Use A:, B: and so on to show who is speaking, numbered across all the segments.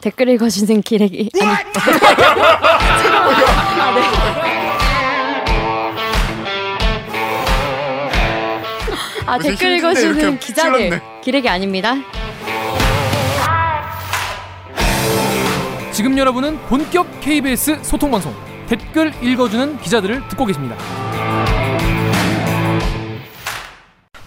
A: 댓글 읽어주는 기레기 아니 아, 네. 아 댓글 읽어주는 기자들. 기레기 아닙니다.
B: 지금 여러분은 본격 KBS 소통 방송 댓글 읽어주는 기자들을 듣고 계십니다.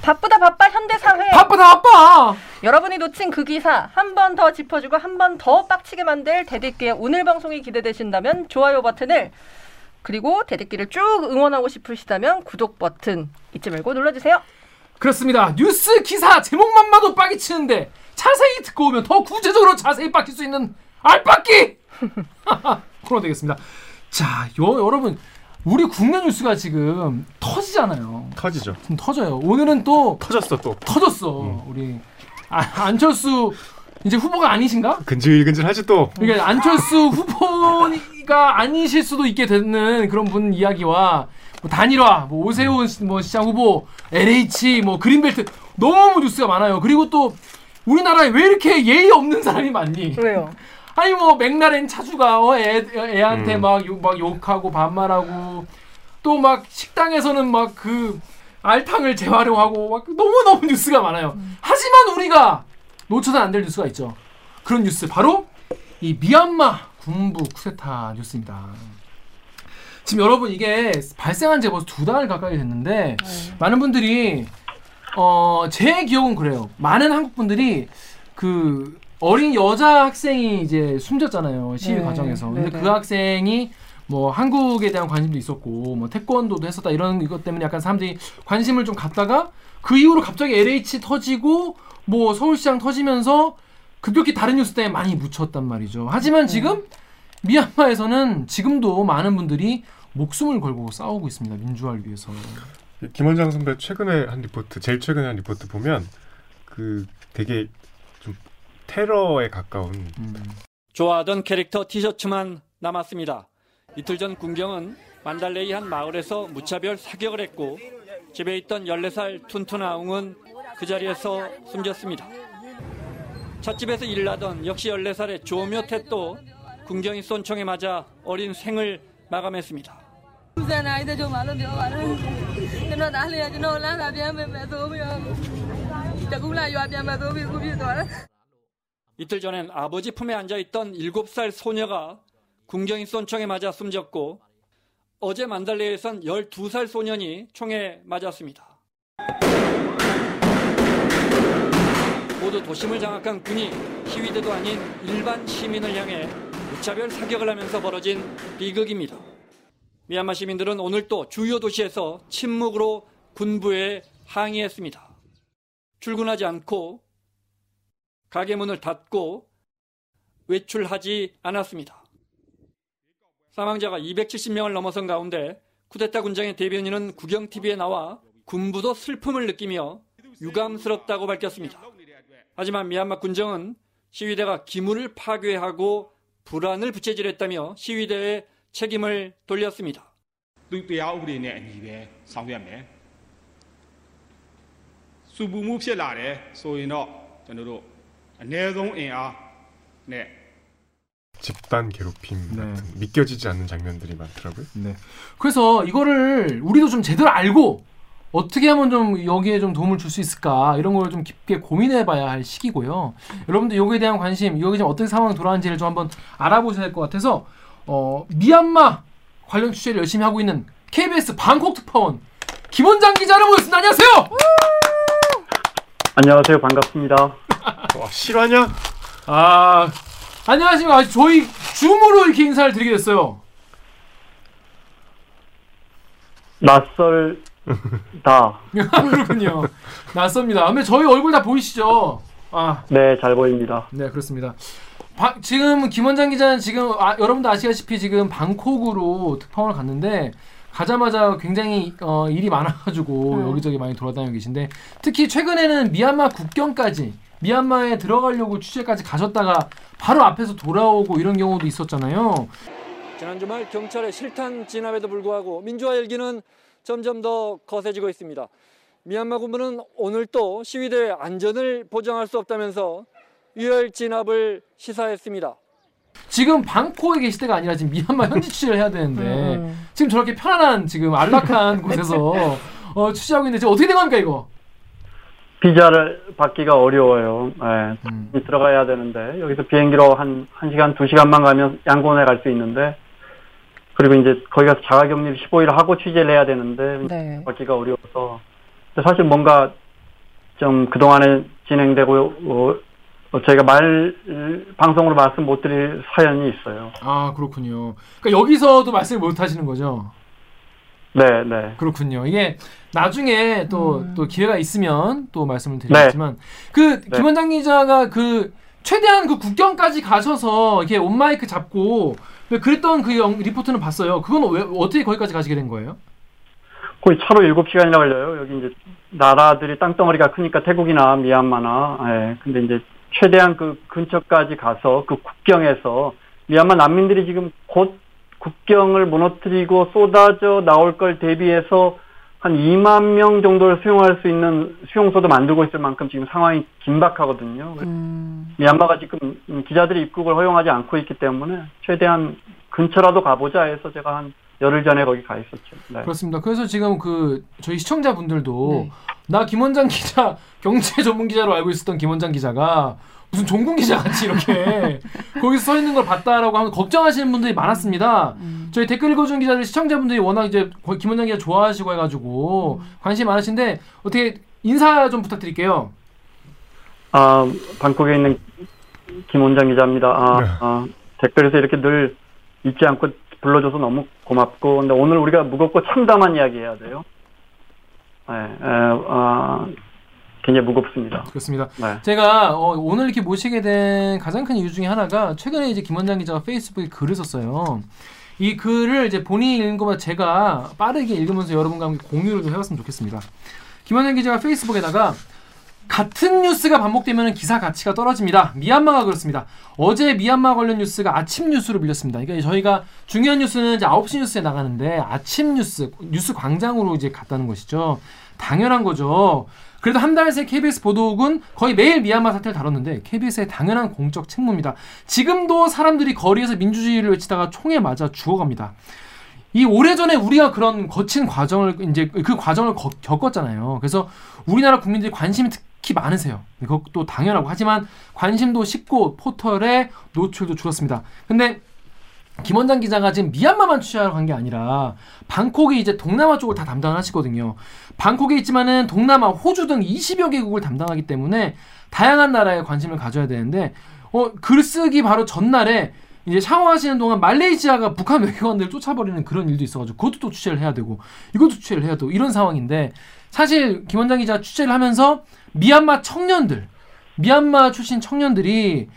C: 바쁘다 바빠 현대사회
B: 바쁘다 바빠.
C: 여러분이 놓친 그 기사 한 번 더 짚어주고 한 번 더 빡치게 만들 대들기의 오늘 방송이 기대되신다면 좋아요 버튼을 그리고 대들기를 쭉 응원하고 싶으시다면 구독 버튼 잊지 말고 눌러주세요
B: 그렇습니다. 뉴스 기사 제목만 봐도 빡이 치는데 자세히 듣고 오면 더 구체적으로 자세히 빡칠 수 있는 알빡기 코너 되겠습니다. 자, 요, 여러분 우리 국내 뉴스가 지금 터지잖아요.
D: 터지죠.
B: 터져요. 오늘은 또
D: 터졌어 또.
B: 터졌어. 우리 아, 안철수 이제 후보가 아니신가?
D: 근질근질하지 또.
B: 그러니까 안철수 후보가 아니실 수도 있게 되는 그런 분 이야기와 뭐 단일화, 뭐 오세훈 시- 뭐 시장 후보, LH, 뭐 그린벨트 너무 뉴스가 많아요. 그리고 또 우리나라에 왜 이렇게 예의 없는 사람이 많니?
C: 왜요?
B: 아니 뭐 맥라렌 차주가 어, 애, 애한테
D: 음.
B: 막, 욕, 막 욕하고 반말하고 또 막 식당에서는 막그 알탕을 재활용하고 막 너무 너무 뉴스가 많아요. 하지만 우리가 놓쳐서는 안될 뉴스가 있죠. 그런 뉴스 바로 이 미얀마 군부 쿠데타 뉴스입니다. 지금 여러분 이게 발생한 지 벌써 두 달 가까이 됐는데 많은 분들이 어 제 기억은 그래요. 많은 한국 분들이 그 어린 여자 학생이 이제 숨졌잖아요 시위
C: 네,
B: 과정에서. 근데
C: 네네.
B: 그 학생이 뭐 한국에 대한 관심도 있었고 뭐 태권도도 했었다 이런 이것 때문에 약간 사람들이 관심을 좀 갖다가 그 이후로 갑자기 LH 터지고 뭐 서울시장 터지면서 급격히 다른 뉴스 때문에 많이 묻혔단 말이죠. 하지만 지금 미얀마에서는 지금도 많은 분들이 목숨을 걸고 싸우고 있습니다. 민주화를 위해서.
D: 김원장 선배 최근에 한 리포트, 제일 최근에 한 리포트 보면 그 되게 좀 테러에 가까운
B: 음.
E: 좋아하던 캐릭터 티셔츠만 남았습니다. 이틀 전 군경은 만달레이 한 마을에서 무차별 사격을 했고 집에 있던 14살 툰툰 아웅은 그 자리에서 숨졌습니다. 찻집에서 일하던 역시 14살의 조묘 태도 군경이 쏜 총에 맞아 어린 생을 마감했습니다. 이틀 전엔 아버지 품에 앉아 있던 7살 소녀가 군경이 쏜 총에 맞아 숨졌고 어제 만달레이에선 12살 소년이 총에 맞았습니다. 모두 도심을 장악한 군이 시위대도 아닌 일반 시민을 향해 무차별 사격을 하면서 벌어진 비극입니다. 미얀마 시민들은 오늘 또 주요 도시에서 침묵으로 군부에 항의했습니다. 출근하지 않고 가게 문을 닫고 외출하지 않았습니다. 사망자가 270명을 넘어선 가운데 쿠데타 군장의 대변인은 국영TV에 나와 군부도 슬픔을 느끼며 유감스럽다고 밝혔습니다. 하지만 미얀마 군정은 시위대가 기물을 파괴하고 불안을 부채질했다며 시위대에 책임을 돌렸습니다.
F: သူတရားဥပဒေနဲ့အညီပဲဆောင်ရွက်မယ်စူပူမှုဖြစ်လာတယ်ဆိုရင်တော့ကျွန်တော်တို့အ ਨੇ ဆုံးအင်အားနဲ့
D: 집단 괴롭힘
B: 네.
D: 같은 믿겨지지 않는 장면들이 많더라고요.
B: 네. 그래서 이거를 우리도 좀 제대로 알고 어떻게 하면 좀 여기에 좀 도움을 줄 수 있을까 이런 걸 좀 깊게 고민해봐야 할 시기고요. 여러분들 여기에 대한 관심, 여기 지금 어떤 상황이 돌아가는지를 좀 한번 알아보셔야 될 것 같아서 어, 미얀마 관련 취재를 열심히 하고 있는 KBS 방콕 특파원 김원장 기자를 모셨습니다. 안녕하세요.
G: 안녕하세요. 반갑습니다.
D: 와 실화냐?
B: 아 안녕하십니까. 아, 저희 줌으로 이렇게 인사를 드리게 됐어요.
G: 낯설다.
B: 그렇군요. 낯섭니다. 근데 저희 얼굴 다 보이시죠? 아,
G: 네, 잘 보입니다.
B: 네 그렇습니다. 바- 지금 김원장 기자는 지금 아, 여러분도 아시다시피 지금 방콕으로 특파원을 갔는데 가자마자 굉장히 어, 일이 많아가지고
C: 음.
B: 여기저기 많이 돌아다니고 계신데 특히 최근에는 미얀마 국경까지 미얀마에 들어가려고 취재까지 가셨다가 바로 앞에서 돌아오고 이런 경우도 있었잖아요.
E: 지난 주말 경찰의 실탄 진압에도 불구하고 민주화 열기는 점점 더 거세지고 있습니다. 미얀마 군부는 오늘 또 시위대의 안전을 보장할 수 없다면서 유혈 진압을 시사했습니다.
B: 지금 방콕에 계실 때가 아니라 지금 미얀마 현지 취재를 해야 되는데
C: 음.
B: 지금 저렇게 편안한 지금 안락한 곳에서 어, 취재하고 있는데 지금 어떻게 된 겁니까 이거?
G: 비자를 받기가 어려워요. 예,
B: 음.
G: 들어가야 되는데 여기서 비행기로 한 1시간, 2시간만 가면 양곤에 갈 수 있는데 그리고 이제 거기 가서 자가격리 15일 하고 취재를 해야 되는데
C: 네.
G: 받기가 어려워서 사실 뭔가 좀 그동안에 진행되고 어, 어, 저희가 말 방송으로 말씀 못 드릴 사연이 있어요.
B: 아 그렇군요. 그러니까 여기서도 말씀을 못 하시는 거죠.
G: 네, 네.
B: 그렇군요. 이게 나중에 또,
C: 음.
B: 또 기회가 있으면 또 말씀을 드리겠지만 그
G: 네.
B: 김원장 기자가 그 최대한 그 국경까지 가셔서 이렇게 온마이크 잡고 그랬던 그 영- 리포트는 봤어요. 그건 왜 어떻게 거기까지 가시게 된 거예요?
G: 거의 차로 7시간이나 걸려요. 여기 이제 나라들이 땅덩어리가 크니까 태국이나 미얀마나, 예. 근데 이제 최대한 그 근처까지 가서 그 국경에서 미얀마 난민들이 지금 곧 국경을 무너뜨리고 쏟아져 나올 걸 대비해서 한 2만 명 정도를 수용할 수 있는 수용소도 만들고 있을 만큼 지금 상황이 긴박하거든요.
C: 음.
G: 미얀마가 지금 음, 기자들이 입국을 허용하지 않고 있기 때문에 최대한 근처라도 가보자 해서 제가 한 열흘 전에 거기 가 있었죠. 네.
B: 그렇습니다. 그래서 지금 그 저희 시청자분들도
C: 네.
B: 나 김원장 기자 경제 전문 기자로 알고 있었던 김원장 기자가 무슨 종군 기자 같이 이렇게 거기서 서 있는 걸 봤다라고 하면 걱정하시는 분들이 많았습니다.
C: 음.
B: 저희 댓글 읽어주는 기자들 시청자분들이 워낙 이제 거의 김원장 기자 좋아하시고 해가지고 관심이 많으신데 어떻게 인사 좀 부탁드릴게요.
G: 아, 방콕에 있는 김 원장 기자입니다. 아,
D: 네.
G: 아, 댓글에서 이렇게 늘 잊지 않고 불러줘서 너무 고맙고, 근데 오늘 우리가 무겁고 참담한 이야기 해야 돼요. 네, 에, 아, 굉장히 무겁습니다.
B: 그렇습니다.
G: 네.
B: 제가 어, 오늘 이렇게 모시게 된 가장 큰 이유 중에 하나가 최근에 이제 김원장 기자가 페이스북에 글을 썼어요. 이 글을 이제 본인이 읽은 것보다 제가 빠르게 읽으면서 여러분과 함께 공유를 좀 해봤으면 좋겠습니다. 김원장 기자가 페이스북에다가 같은 뉴스가 반복되면 기사 가치가 떨어집니다. 미얀마가 그렇습니다. 어제 미얀마 관련 뉴스가 아침 뉴스로 밀렸습니다. 그러니까 저희가 중요한 뉴스는 이제 9시 뉴스에 나가는데 아침 뉴스, 뉴스 광장으로 이제 갔다는 것이죠. 당연한 거죠. 그래도 한 달 새 KBS 보도국은 거의 매일 미얀마 사태를 다뤘는데 KBS의 당연한 공적 책무입니다. 지금도 사람들이 거리에서 민주주의를 외치다가 총에 맞아 죽어갑니다. 이 오래전에 우리가 그런 거친 과정을 이제 그 과정을 거- 겪었잖아요. 그래서 우리나라 국민들이 관심이 특히 많으세요. 그것도 당연하고 하지만 관심도 식고 포털의 노출도 줄었습니다. 근데 김원장 기자가 지금 미얀마만 취재하러 간 게 아니라 방콕이 이제 동남아 쪽을 다 담당을 하시거든요. 방콕에 있지만은 동남아, 호주 등 20여 개국을 담당하기 때문에 다양한 나라에 관심을 가져야 되는데 어, 글쓰기 바로 전날에 이제 샤워하시는 동안 말레이시아가 북한 외교관들을 쫓아버리는 그런 일도 있어가지고 그것도 또 취재를 해야 되고 이것도 취재를 해야 되고 이런 상황인데 사실 김원장 기자 취재를 하면서 미얀마 청년들, 미얀마 출신 청년들이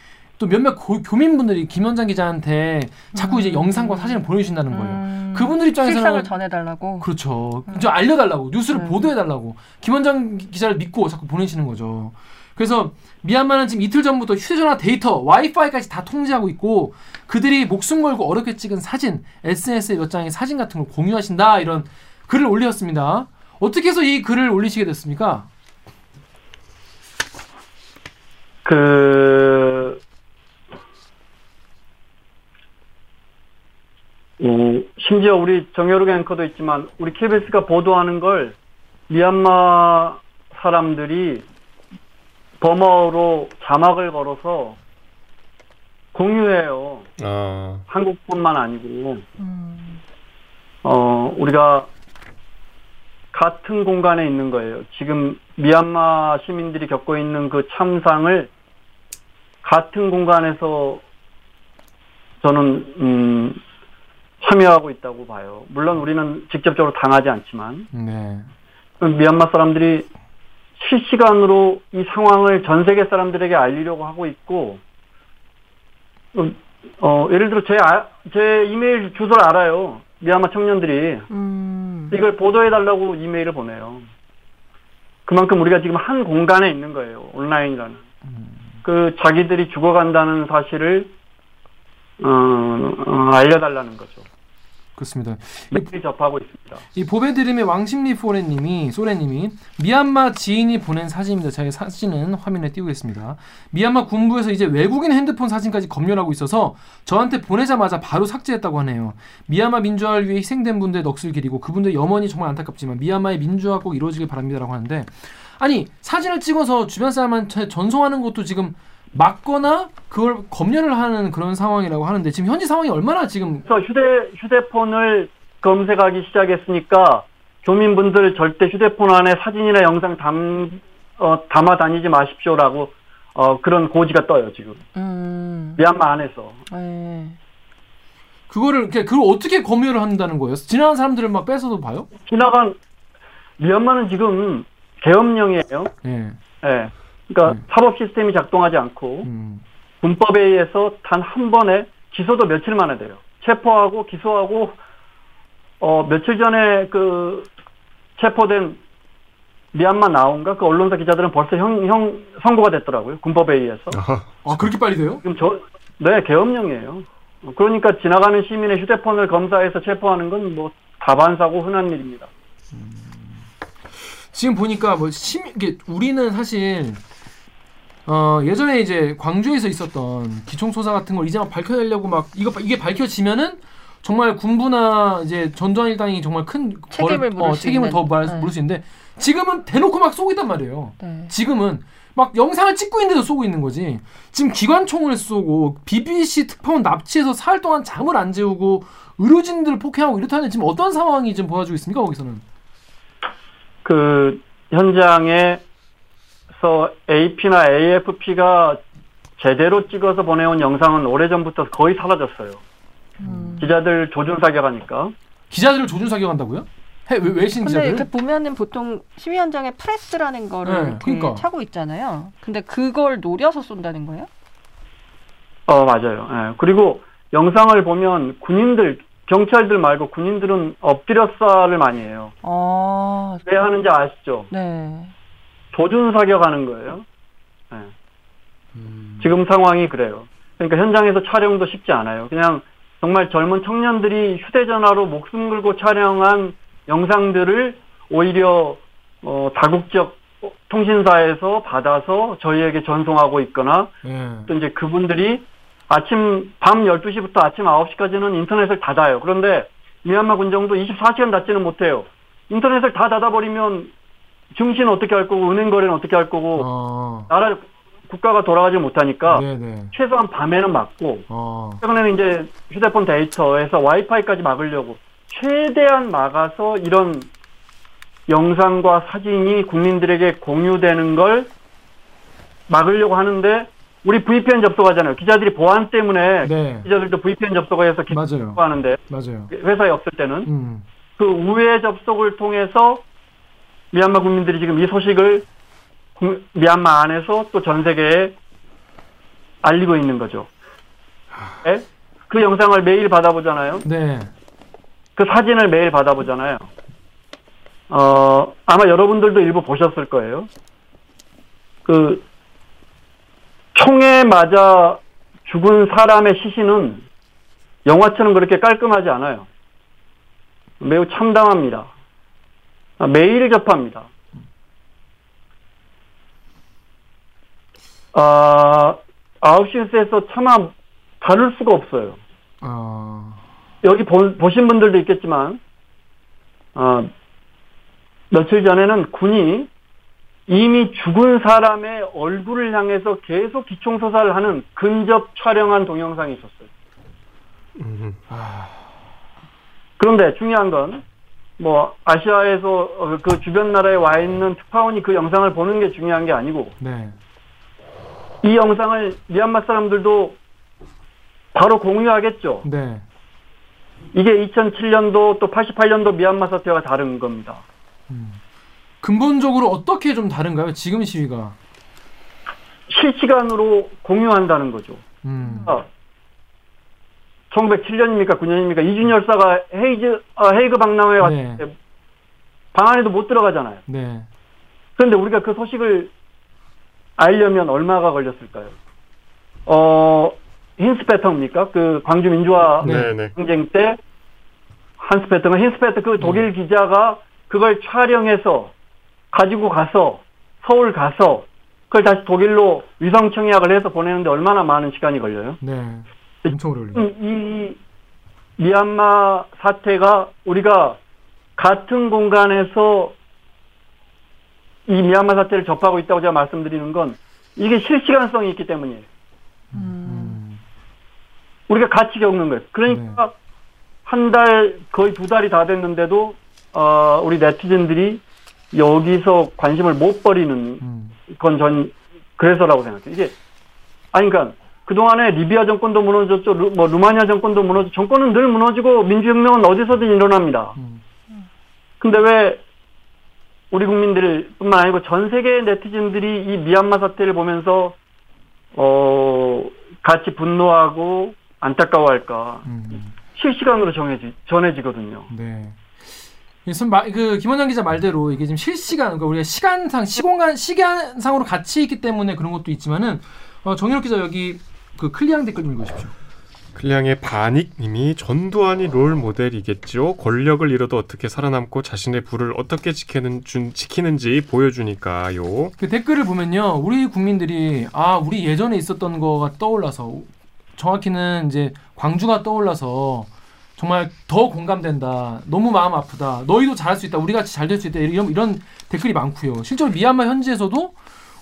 B: 또 몇몇 고- 교민분들이 김원장 기자한테 자꾸 이제 영상과 사진을 보내주신다는 거예요.
C: 음.
B: 그분들 입장에서는
C: 실상을 전해달라고.
B: 그렇죠. 좀 알려달라고 뉴스를
C: 음.
B: 보도해달라고 김원장 기자를 믿고 자꾸 보내시는 거죠. 그래서 미얀마는 지금 이틀 전부터 휴대전화 데이터, 와이파이까지 다 통제하고 있고 그들이 목숨 걸고 어렵게 찍은 사진, SNS에 몇 장의 사진 같은 걸 공유하신다 이런 글을 올렸습니다. 어떻게 해서 이 글을 올리시게 됐습니까?
G: 그, 어, 심지어 우리 정여룩 앵커도 있지만, 우리 KBS가 보도하는 걸 미얀마 사람들이 범어로 자막을 걸어서 공유해요.
D: 아,
G: 한국뿐만 아니고.
C: 음.
G: 어, 우리가 같은 공간에 있는 거예요. 지금 미얀마 시민들이 겪고 있는 그 참상을 같은 공간에서 저는 음, 참여하고 있다고 봐요. 물론 우리는 직접적으로 당하지 않지만
B: 네.
G: 미얀마 사람들이 실시간으로 이 상황을 전 세계 사람들에게 알리려고 하고 있고 음, 어, 예를 들어 제, 아, 제 이메일 주소를 알아요. 미얀마 청년들이
C: 음.
G: 이걸 보도해 달라고 이메일을 보내요. 그만큼 우리가 지금 한 공간에 있는 거예요. 온라인이라는. 그 자기들이 죽어간다는 사실을 어, 어, 알려달라는 거죠.
B: 그렇습니다.
G: 매일 접하고 있습니다.
B: 이 보배드림의 왕심리 포레님이 소레님이 미얀마 지인이 보낸 사진입니다. 제가 사진은 화면에 띄우겠습니다. 미얀마 군부에서 이제 외국인 핸드폰 사진까지 검열하고 있어서 저한테 보내자마자 바로 삭제했다고 하네요. 미얀마 민주화를 위해 희생된 분들의 넋을 기리고 그분들 염원이 정말 안타깝지만 미얀마의 민주화 꼭 이루어지길 바랍니다라고 하는데 아니 사진을 찍어서 주변 사람한테 전송하는 것도 지금 막거나 그걸 검열을 하는 그런 상황이라고 하는데 지금 현지 상황이 얼마나 지금
G: 그래서 휴대 휴대폰을 검색하기 시작했으니까 교민분들 절대 휴대폰 안에 사진이나 영상 담 어, 담아 다니지 마십시오라고 어, 그런 고지가 떠요 지금
C: 음.
G: 미얀마 안에서.
C: 네.
B: 그거를 그걸 어떻게 검열을 한다는 거예요? 지나간 사람들을 막 뺏어도 봐요?
G: 지나간 미얀마는 지금 계엄령이에요.
B: 예.
G: 예. 그러니까
B: 음.
G: 사법 시스템이 작동하지 않고
B: 음.
G: 군법에 의해서 단 한 번에 기소도 며칠 만에 돼요. 체포하고 기소하고 어 며칠 전에 그 체포된 미얀마 나온가 그 언론사 기자들은 벌써 형, 형 선고가 됐더라고요. 군법에 의해서.
B: 아 그렇게 빨리 돼요?
G: 지금 저, 네, 계엄령이에요. 어, 그러니까 지나가는 시민의 휴대폰을 검사해서 체포하는 건 뭐 다반사고 흔한 일입니다.
B: 지금 보니까 뭐 심, 이게 우리는 사실 어 예전에 이제 광주에서 있었던 기총소사 같은 걸 이제 막 밝혀내려고 막 이거 이게 밝혀지면은 정말 군부나 이제 전두환 일당이 정말 큰
C: 책임을
B: 벌-
C: 물을
B: 어,
C: 수
B: 책임을
C: 있는.
B: 더 말,
C: 네.
B: 물을 수 있는데 지금은 대놓고 막 쏘고 있단 말이에요.
C: 네.
B: 지금은 막 영상을 찍고 있는데도 쏘고 있는 거지. 지금 기관총을 쏘고 BBC 특파원 납치해서 사흘 동안 잠을 안 재우고 의료진들을 폭행하고 이렇다는 지금 어떤 상황이 지금 보여지고 있습니까 거기서는?
G: 그 현장에 서 AP나 AFP가 제대로 찍어서 보내온 영상은 오래전부터 거의 사라졌어요.
C: 음.
G: 기자들 조준 사격하니까.
B: 기자들을 조준 사격한다고요? 해, 외, 외신
C: 근데
B: 기자들?
C: 이렇게 보면은 보통 시위 현장에 프레스라는 거를
B: 네,
C: 이렇게
B: 그러니까.
C: 차고 있잖아요. 근데 그걸 노려서 쏜다는 거예요?
G: 어, 맞아요. 예. 그리고 영상을 보면 군인들, 경찰들 말고 군인들은 엎드려 쏴를 많이 해요.
C: 아,
G: 왜 하는지 아시죠?
C: 네.
G: 조준 사격하는 거예요. 예.
D: 음.
G: 지금 상황이 그래요. 그러니까 현장에서 촬영도 쉽지 않아요. 그냥 정말 젊은 청년들이 휴대전화로 목숨 걸고 촬영한 영상들을 오히려 어, 다국적 통신사에서 받아서 저희에게 전송하고 있거나
B: 예.
G: 또 이제 그분들이 아침 밤 12시부터 아침 9시까지는 인터넷을 닫아요. 그런데 미얀마 군정도 24시간 닫지는 못해요. 인터넷을 다 닫아버리면 증시는 어떻게 할 거고 은행 거래는 어떻게 할 거고
B: 어.
G: 나라 국가가 돌아가지 못하니까
B: 네네.
G: 최소한 밤에는 막고
B: 어.
G: 최근에는 이제 휴대폰 데이터에서 와이파이까지 막으려고 최대한 막아서 이런 영상과 사진이 국민들에게 공유되는 걸 막으려고 하는데 우리 VPN 접속하잖아요. 기자들이 보안 때문에
B: 네.
G: 기자들도 VPN 접속해서
B: 맞아요.
G: 하는데
B: 맞아요.
G: 회사에 없을 때는
B: 음.
G: 그 우회 접속을 통해서 미얀마 국민들이 지금 이 소식을 구- 미얀마 안에서 또 전 세계에 알리고 있는 거죠. 예? 그 영상을 매일 받아보잖아요.
B: 네.
G: 그 사진을 매일 받아보잖아요. 어, 아마 여러분들도 일부 보셨을 거예요. 그, 총에 맞아 죽은 사람의 시신은 영화처럼 그렇게 깔끔하지 않아요. 매우 참담합니다. 아, 매일 접합니다. 아, 아홉시 뉴스에서 차마 다룰 수가 없어요.
B: 어.
G: 여기 보, 보신 분들도 있겠지만, 어, 며칠 전에는 군이 이미 죽은 사람의 얼굴을 향해서 계속 기총소사를 하는 근접 촬영한 동영상이 있었어요.
D: 음.
G: 그런데 중요한 건, 뭐, 아시아에서 어, 그 주변 나라에 와 있는 특파원이 그 영상을 보는 게 중요한 게 아니고,
B: 네.
G: 이 영상을 미얀마 사람들도 바로 공유하겠죠.
B: 네.
G: 이게 2007년도 또 88년도 미얀마 사태와 다른 겁니다.
B: 근본적으로 어떻게 좀 다른가요? 지금 시위가.
G: 실시간으로 공유한다는 거죠.
B: 음.
G: 1907년입니까? 9년입니까? 이준 열사가 헤이즈, 아, 헤이그 박람회에 왔을
B: 네.
G: 때방 안에도 못 들어가잖아요.
B: 네.
G: 그런데 우리가 그 소식을 알려면 얼마가 걸렸을까요? 어, 힌스페터입니까? 그 광주 민주화
B: 네.
D: 네네.
G: 항쟁 때 한스페트가 힌스페트 그 독일 기자가 그걸 촬영해서 가지고 가서 서울 가서 그걸 다시 독일로 위성 청약을 해서 보내는데 얼마나 많은 시간이 걸려요?
B: 네. 엄청 오래 걸립니다.
G: 음, 이 미얀마 사태가 우리가 같은 공간에서 이 미얀마 사태를 접하고 있다고 제가 말씀드리는 건 이게 실시간성이 있기 때문이에요.
B: 음.
G: 우리가 같이 겪는 거예요. 그러니까 한달 거의 두 달이 다 됐는데도 어, 우리 네티즌들이 여기서 관심을 못 버리는
B: 음.
G: 건전 그래서라고 생각해요. 이게 아니 그러니까 그동안에 리비아 정권도 무너졌죠. 루, 뭐 루마니아 정권도 무너져 정권은 늘 무너지고 민주혁명은 어디서든 일어납니다.
B: 음.
G: 근데 왜 우리 국민들뿐만 아니고 전 세계 네티즌들이 이 미얀마 사태를 보면서 어 같이 분노하고 안타까워할까
B: 음.
G: 실시간으로 정해지 전해지거든요.
B: 네. 무슨 말, 그 김원장 기자 말대로 이게 지금 실시간, 그러니까 우리가 시간상, 시공간, 시간상으로 같이 있기 때문에 그런 것도 있지만은 어, 정현욱 기자 여기 그 클리앙 댓글 좀 읽으십시오.
D: 클리앙의 바닉님이 전두환이 롤 모델이겠죠. 권력을 잃어도 어떻게 살아남고 자신의 부를 어떻게 지키는, 준, 지키는지 보여주니까요.
B: 그 댓글을 보면요, 우리 국민들이 아 우리 예전에 있었던 거가 떠올라서 정확히는 이제 광주가 떠올라서 정말 더 공감된다. 너무 마음 아프다. 너희도 잘할 수 있다. 우리 같이 잘 될 수 있다. 이런 이런 댓글이 많고요. 실제로 미얀마 현지에서도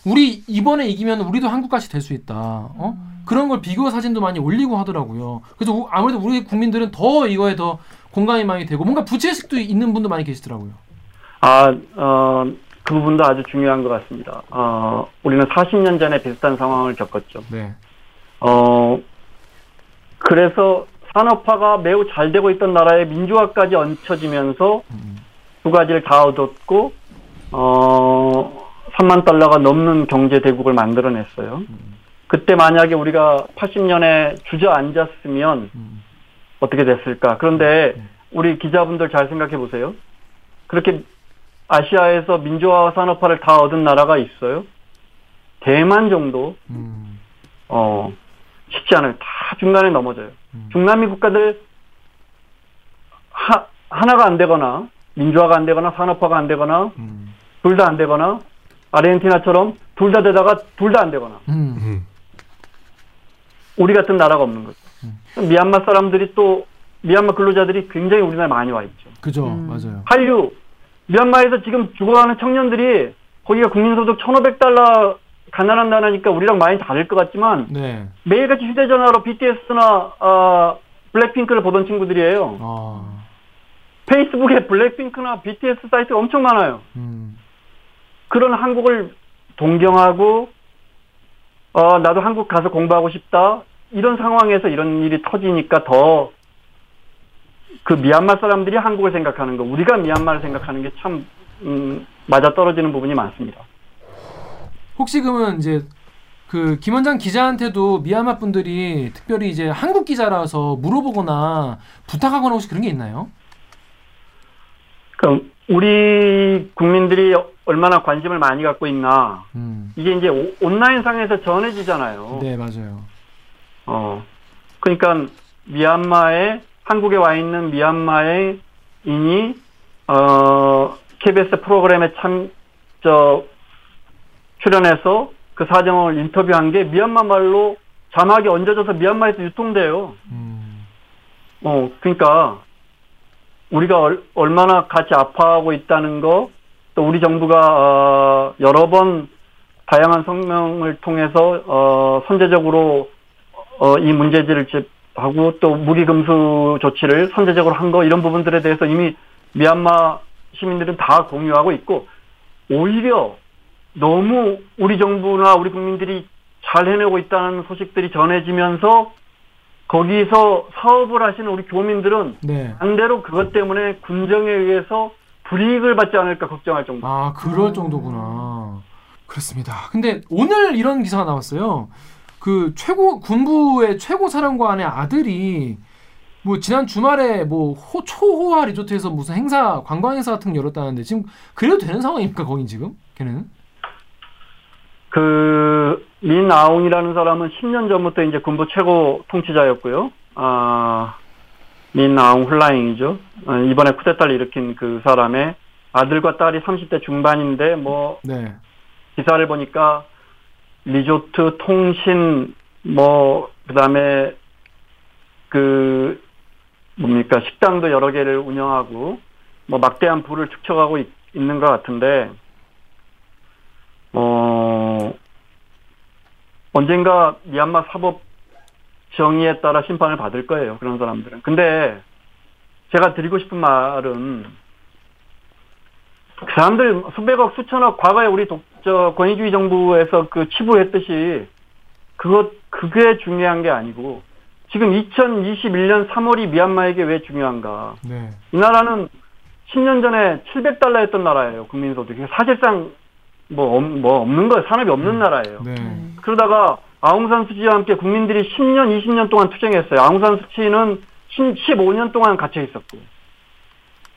B: 우리 이번에 이기면 우리도 한국같이 될 수 있다. 어? 그런 걸 비교 사진도 많이 올리고 하더라고요. 그래서 우- 아무래도 우리 국민들은 더 이거에 더 공감이 많이 되고 뭔가 부채식도 있는 분도 많이 계시더라고요.
G: 아, 어, 그 부분도 아주 중요한 것 같습니다. 어, 우리는 40년 전에 비슷한 상황을 겪었죠.
B: 네.
G: 어, 그래서 산업화가 매우 잘 되고 있던 나라의 민주화까지 얹혀지면서
B: 음.
G: 두 가지를 다 얻었고, 어, 3만 달러가 넘는 경제 대국을 만들어냈어요. 그때 만약에 우리가 80년에 주저앉았으면
B: 음.
G: 어떻게 됐을까? 그런데 우리 기자분들 잘 생각해 보세요. 그렇게 아시아에서 민주화 산업화를 다 얻은 나라가 있어요? 대만 정도
B: 음.
G: 어, 쉽지 않아요. 다 중간에 넘어져요.
B: 음.
G: 중남미 국가들 하, 하나가 안 되거나 민주화가 안 되거나 산업화가 안 되거나
B: 음.
G: 둘다 안 되거나 아르헨티나처럼 둘 다 되다가 둘 다 안 되거나
B: 음.
D: 음.
G: 우리 같은 나라가 없는 거죠.
B: 음.
G: 미얀마 사람들이 또 미얀마 근로자들이 굉장히 우리나라에 많이 와 있죠.
B: 그죠.
A: 음.
B: 맞아요.
G: 한류 미얀마에서 지금 죽어가는 청년들이 거기가 국민소득 1,500달러 가난한 나라니까 우리랑 많이 다를 것 같지만
B: 네.
G: 매일같이 휴대전화로 BTS나 어, 블랙핑크를 보던 친구들이에요.
B: 아.
G: 페이스북에 블랙핑크나 BTS 사이트가 엄청 많아요.
B: 음.
G: 그런 한국을 동경하고 어, 나도 한국 가서 공부하고 싶다. 이런 상황에서 이런 일이 터지니까 더 그 미얀마 사람들이 한국을 생각하는 거, 우리가 미얀마를 생각하는 게참 음, 맞아 떨어지는 부분이 많습니다.
B: 혹시 그러면 이제 그 김원장 기자한테도 미얀마 분들이 특별히 이제 한국 기자라서 물어보거나 부탁하거나 혹시 그런 게 있나요?
G: 그럼 우리 국민들이 얼마나 관심을 많이 갖고 있나
B: 음.
G: 이게 이제 오- 온라인상에서 전해지잖아요.
B: 네, 맞아요.
G: 어, 그러니까 미얀마에 한국에 와 있는 미얀마의 인이 어 KBS 프로그램에 참 저 출연해서 그 사정을 인터뷰한 게 미얀마 말로 자막이 얹어져서 미얀마에서 유통돼요.
B: 음.
G: 어, 그러니까 우리가 얼, 얼마나 같이 아파하고 있다는 거, 또 우리 정부가 어, 여러 번 다양한 성명을 통해서 어, 선제적으로 어, 이 문제지를 집- 하고 또 무기 금수 조치를 선제적으로 한 거 이런 부분들에 대해서 이미 미얀마 시민들은 다 공유하고 있고 오히려 너무 우리 정부나 우리 국민들이 잘 해내고 있다는 소식들이 전해지면서 거기서 사업을 하시는 우리 교민들은
B: 네.
G: 반대로 그것 때문에 군정에 의해서 불이익을 받지 않을까 걱정할 정도.
B: 아, 그럴 정도구나. 그렇습니다. 근데 오늘 이런 기사가 나왔어요. 그 최고 군부의 최고 사령관의 아들이 뭐 지난 주말에 뭐 호, 초호화 리조트에서 무슨 행사 관광 행사 같은 거 열었다는데 지금 그래도 되는 상황입니까 거긴 지금 걔네는?
G: 그 민아웅이라는 사람은 10년 전부터 이제 군부 최고 통치자였고요. 아 민아웅 훌라잉이죠. 어, 이번에 쿠데타를 일으킨 그 사람의 아들과 딸이 30대 중반인데 뭐
B: 네.
G: 기사를 보니까 리조트, 통신, 뭐 그다음에 그 뭡니까 식당도 여러 개를 운영하고 뭐 막대한 부를 축적하고 있, 있는 것 같은데 어 언젠가 미얀마 사법 정의에 따라 심판을 받을 거예요 그런 사람들은. 근데 제가 드리고 싶은 말은 그 사람들 수백억 수천억 과거에 우리 독, 저 권위주의 정부에서 그 치부했듯이 그것 그게 중요한 게 아니고 지금 2021년 3월이 미얀마에게 왜 중요한가?
B: 네.
G: 이 나라는 10년 전에 700달러였던 나라예요 국민소득이 사실상 뭐, 없, 뭐 없는 거예요 산업이 없는 나라예요.
B: 네.
G: 그러다가 아웅산 수치와 함께 국민들이 10년, 20년 동안 투쟁했어요. 아웅산 수치는 15년 동안 갇혀 있었고.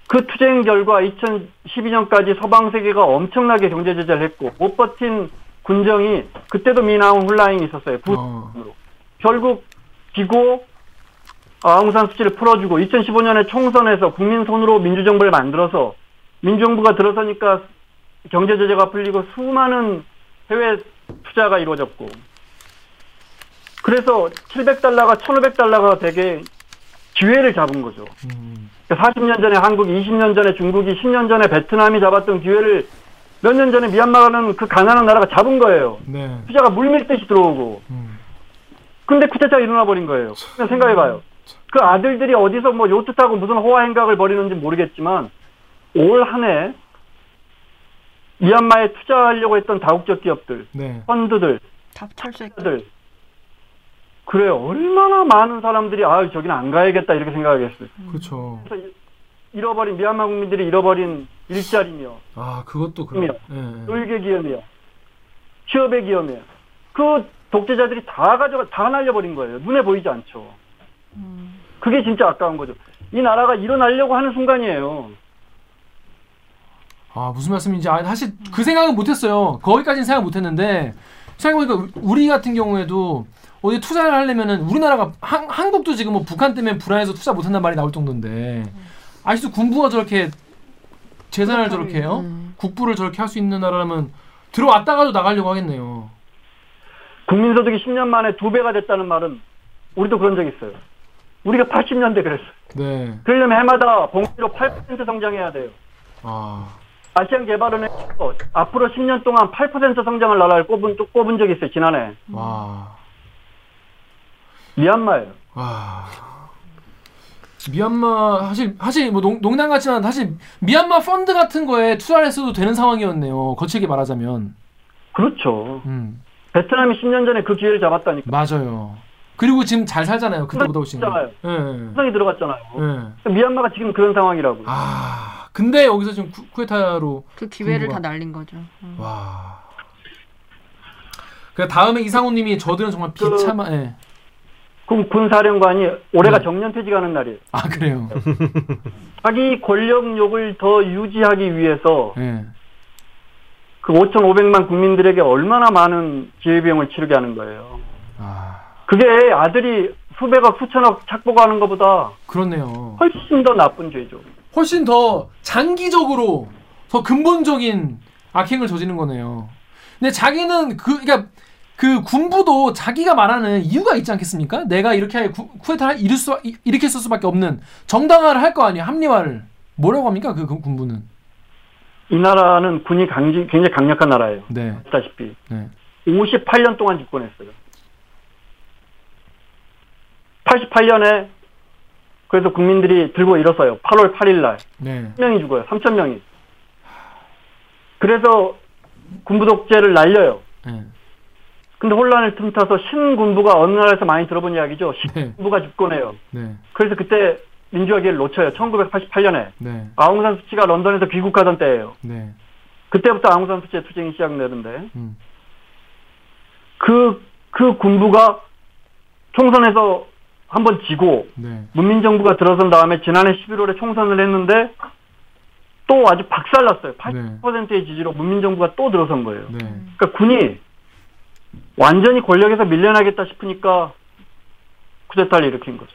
G: 그 투쟁 결과 2012년까지 서방 세계가 엄청나게 경제 제재를 했고 못 버틴 군정이 그때도 미나웅 훌라잉이 있었어요. 부
B: 어.
G: 결국 지고 아웅산 수치를 풀어주고 2015년에 총선에서 국민 손으로 민주정부를 만들어서 민주정부가 들어서니까 경제 제재가 풀리고 수많은 해외 투자가 이루어졌고 그래서 700달러가 1,500달러가 되게 기회를 잡은 거죠.
B: 음.
G: 40년 전에 한국이, 20년 전에 중국이, 10년 전에 베트남이 잡았던 기회를 몇 년 전에 미얀마는 그 가난한 나라가 잡은 거예요.
B: 네.
G: 투자가 물밀듯이 들어오고.
B: 음.
G: 근데 쿠데타가 일어나 버린 거예요. 그냥 생각해봐요. 그 아들들이 어디서 뭐 요트 타고 무슨 호화 행각을 벌이는지 모르겠지만 올 한해 미얀마에 투자하려고 했던 다국적 기업들,
B: 네.
C: 음.
G: 펀드들,
C: 다 철수했고.
G: 들 그래요. 얼마나 많은 사람들이 아 저기는 안 가야겠다 이렇게 생각하겠어요.
B: 그렇죠.
G: 그래서 이- 잃어버린 미얀마 국민들이 잃어버린 일자리며
B: 아, 그것도 그래요. 예. 예.
G: 놀개 기업이요, 취업의 기업이요. 그 독재자들이 다 가져가 다 날려버린 거예요. 눈에 보이지 않죠. 그게 진짜 아까운 거죠. 이 나라가 일어나려고 하는 순간이에요.
B: 아 무슨 말씀인지 아, 사실 그 생각은 못했어요. 거기까지는 생각 못했는데 생각해보니까 우리 같은 경우에도 어디 투자를 하려면은 우리나라가 한, 한국도 지금 뭐 북한 때문에 불안해서 투자 못한다는 말이 나올 정도인데 아직도 군부가 저렇게 재산을 저렇게 해요
A: 음.
B: 국부를 저렇게 할 수 있는 나라라면 들어왔다가도 나가려고 하겠네요.
G: 국민소득이 10년 만에 두 배가 됐다는 말은 우리도 그런 적 있어요. 우리가 80년대 그랬어요.
B: 네.
G: 그러려면 해마다 봉지로 8% 성장해야 돼요.
B: 아
G: 아시안 개발은행에서 앞으로 10년 동안 8% 성장을 나라를 꼽은, 또 꼽은 적이 있어요, 지난해.
B: 와.
G: 미얀마예요.
B: 와. 미얀마 사실 사실 뭐 농, 농담 같지만 사실 미얀마 펀드 같은 거에 투자를 했어도 되는 상황이었네요. 거칠게 말하자면.
G: 그렇죠.
B: 음.
G: 베트남이 10년 전에 그 기회를 잡았다니까.
B: 맞아요. 그리고 지금 잘 살잖아요. 그때보다 훨씬.
G: 그렇잖아요.
B: 예.
G: 수성이 들어갔잖아요.
B: 예.
G: 미얀마가 지금 그런 상황이라고.
B: 아, 근데 여기서 지금 쿠, 쿠에타로
C: 그 기회를 다 날린 거죠. 음.
B: 와. 그 다음에 이상호님이 저들은 정말
G: 그-
B: 비참한. 예.
G: 그럼 군사령관이 올해가
B: 네.
G: 정년 퇴직하는 날이에요.
B: 아 그래요.
G: 자기 권력욕을 더 유지하기 위해서
B: 예.
G: 그 5,500만 국민들에게 얼마나 많은 기회비용을 치르게 하는 거예요.
B: 아
G: 그게 아들이 수백억, 수천억 착복하는 것보다
B: 그렇네요.
G: 훨씬 더 나쁜 죄죠.
B: 훨씬 더 장기적으로 더 근본적인 악행을 저지른 거네요. 근데 자기는 그 그러니까 그 군부도 자기가 말하는 이유가 있지 않겠습니까? 내가 이렇게 쿠- 쿠데타를 일으킬 수 이- 일으켰을 수밖에 없는 정당화를 할 거 아니에요. 합리화를 뭐라고 합니까? 그 군- 군부는.
G: 이 나라는 군이 강지, 굉장히 강력한 나라예요.
B: 네.
G: 아시다시피.
B: 네.
G: 58년 동안 집권했어요. 88년에 그래서 국민들이 들고 일었어요. 8월 8일 날.
B: 네.
G: 3명이 죽어요. 3천 명이. 그래서 군부 독재를 날려요.
B: 네.
G: 근데 혼란을 틈타서 신군부가 어느 나라에서 많이 들어본 이야기죠.
B: 네.
G: 신군부가 집권해요.
B: 네.
G: 그래서 그때 민주화 기회를 놓쳐요. 1988년에.
B: 네.
G: 아웅산 수치가 런던에서 귀국하던 때예요.
B: 네.
G: 그때부터 아웅산 수치의 투쟁이 시작되는데
B: 음.
G: 그, 그 군부가 총선에서 한번 지고
B: 네.
G: 문민정부가 들어선 다음에 지난해 11월에 총선을 했는데 또 아주 박살났어요. 80%의 지지로 문민정부가 또 들어선 거예요.
B: 네.
G: 그러니까 군이 완전히 권력에서 밀려나겠다 싶으니까 쿠데타를 일으킨 거죠.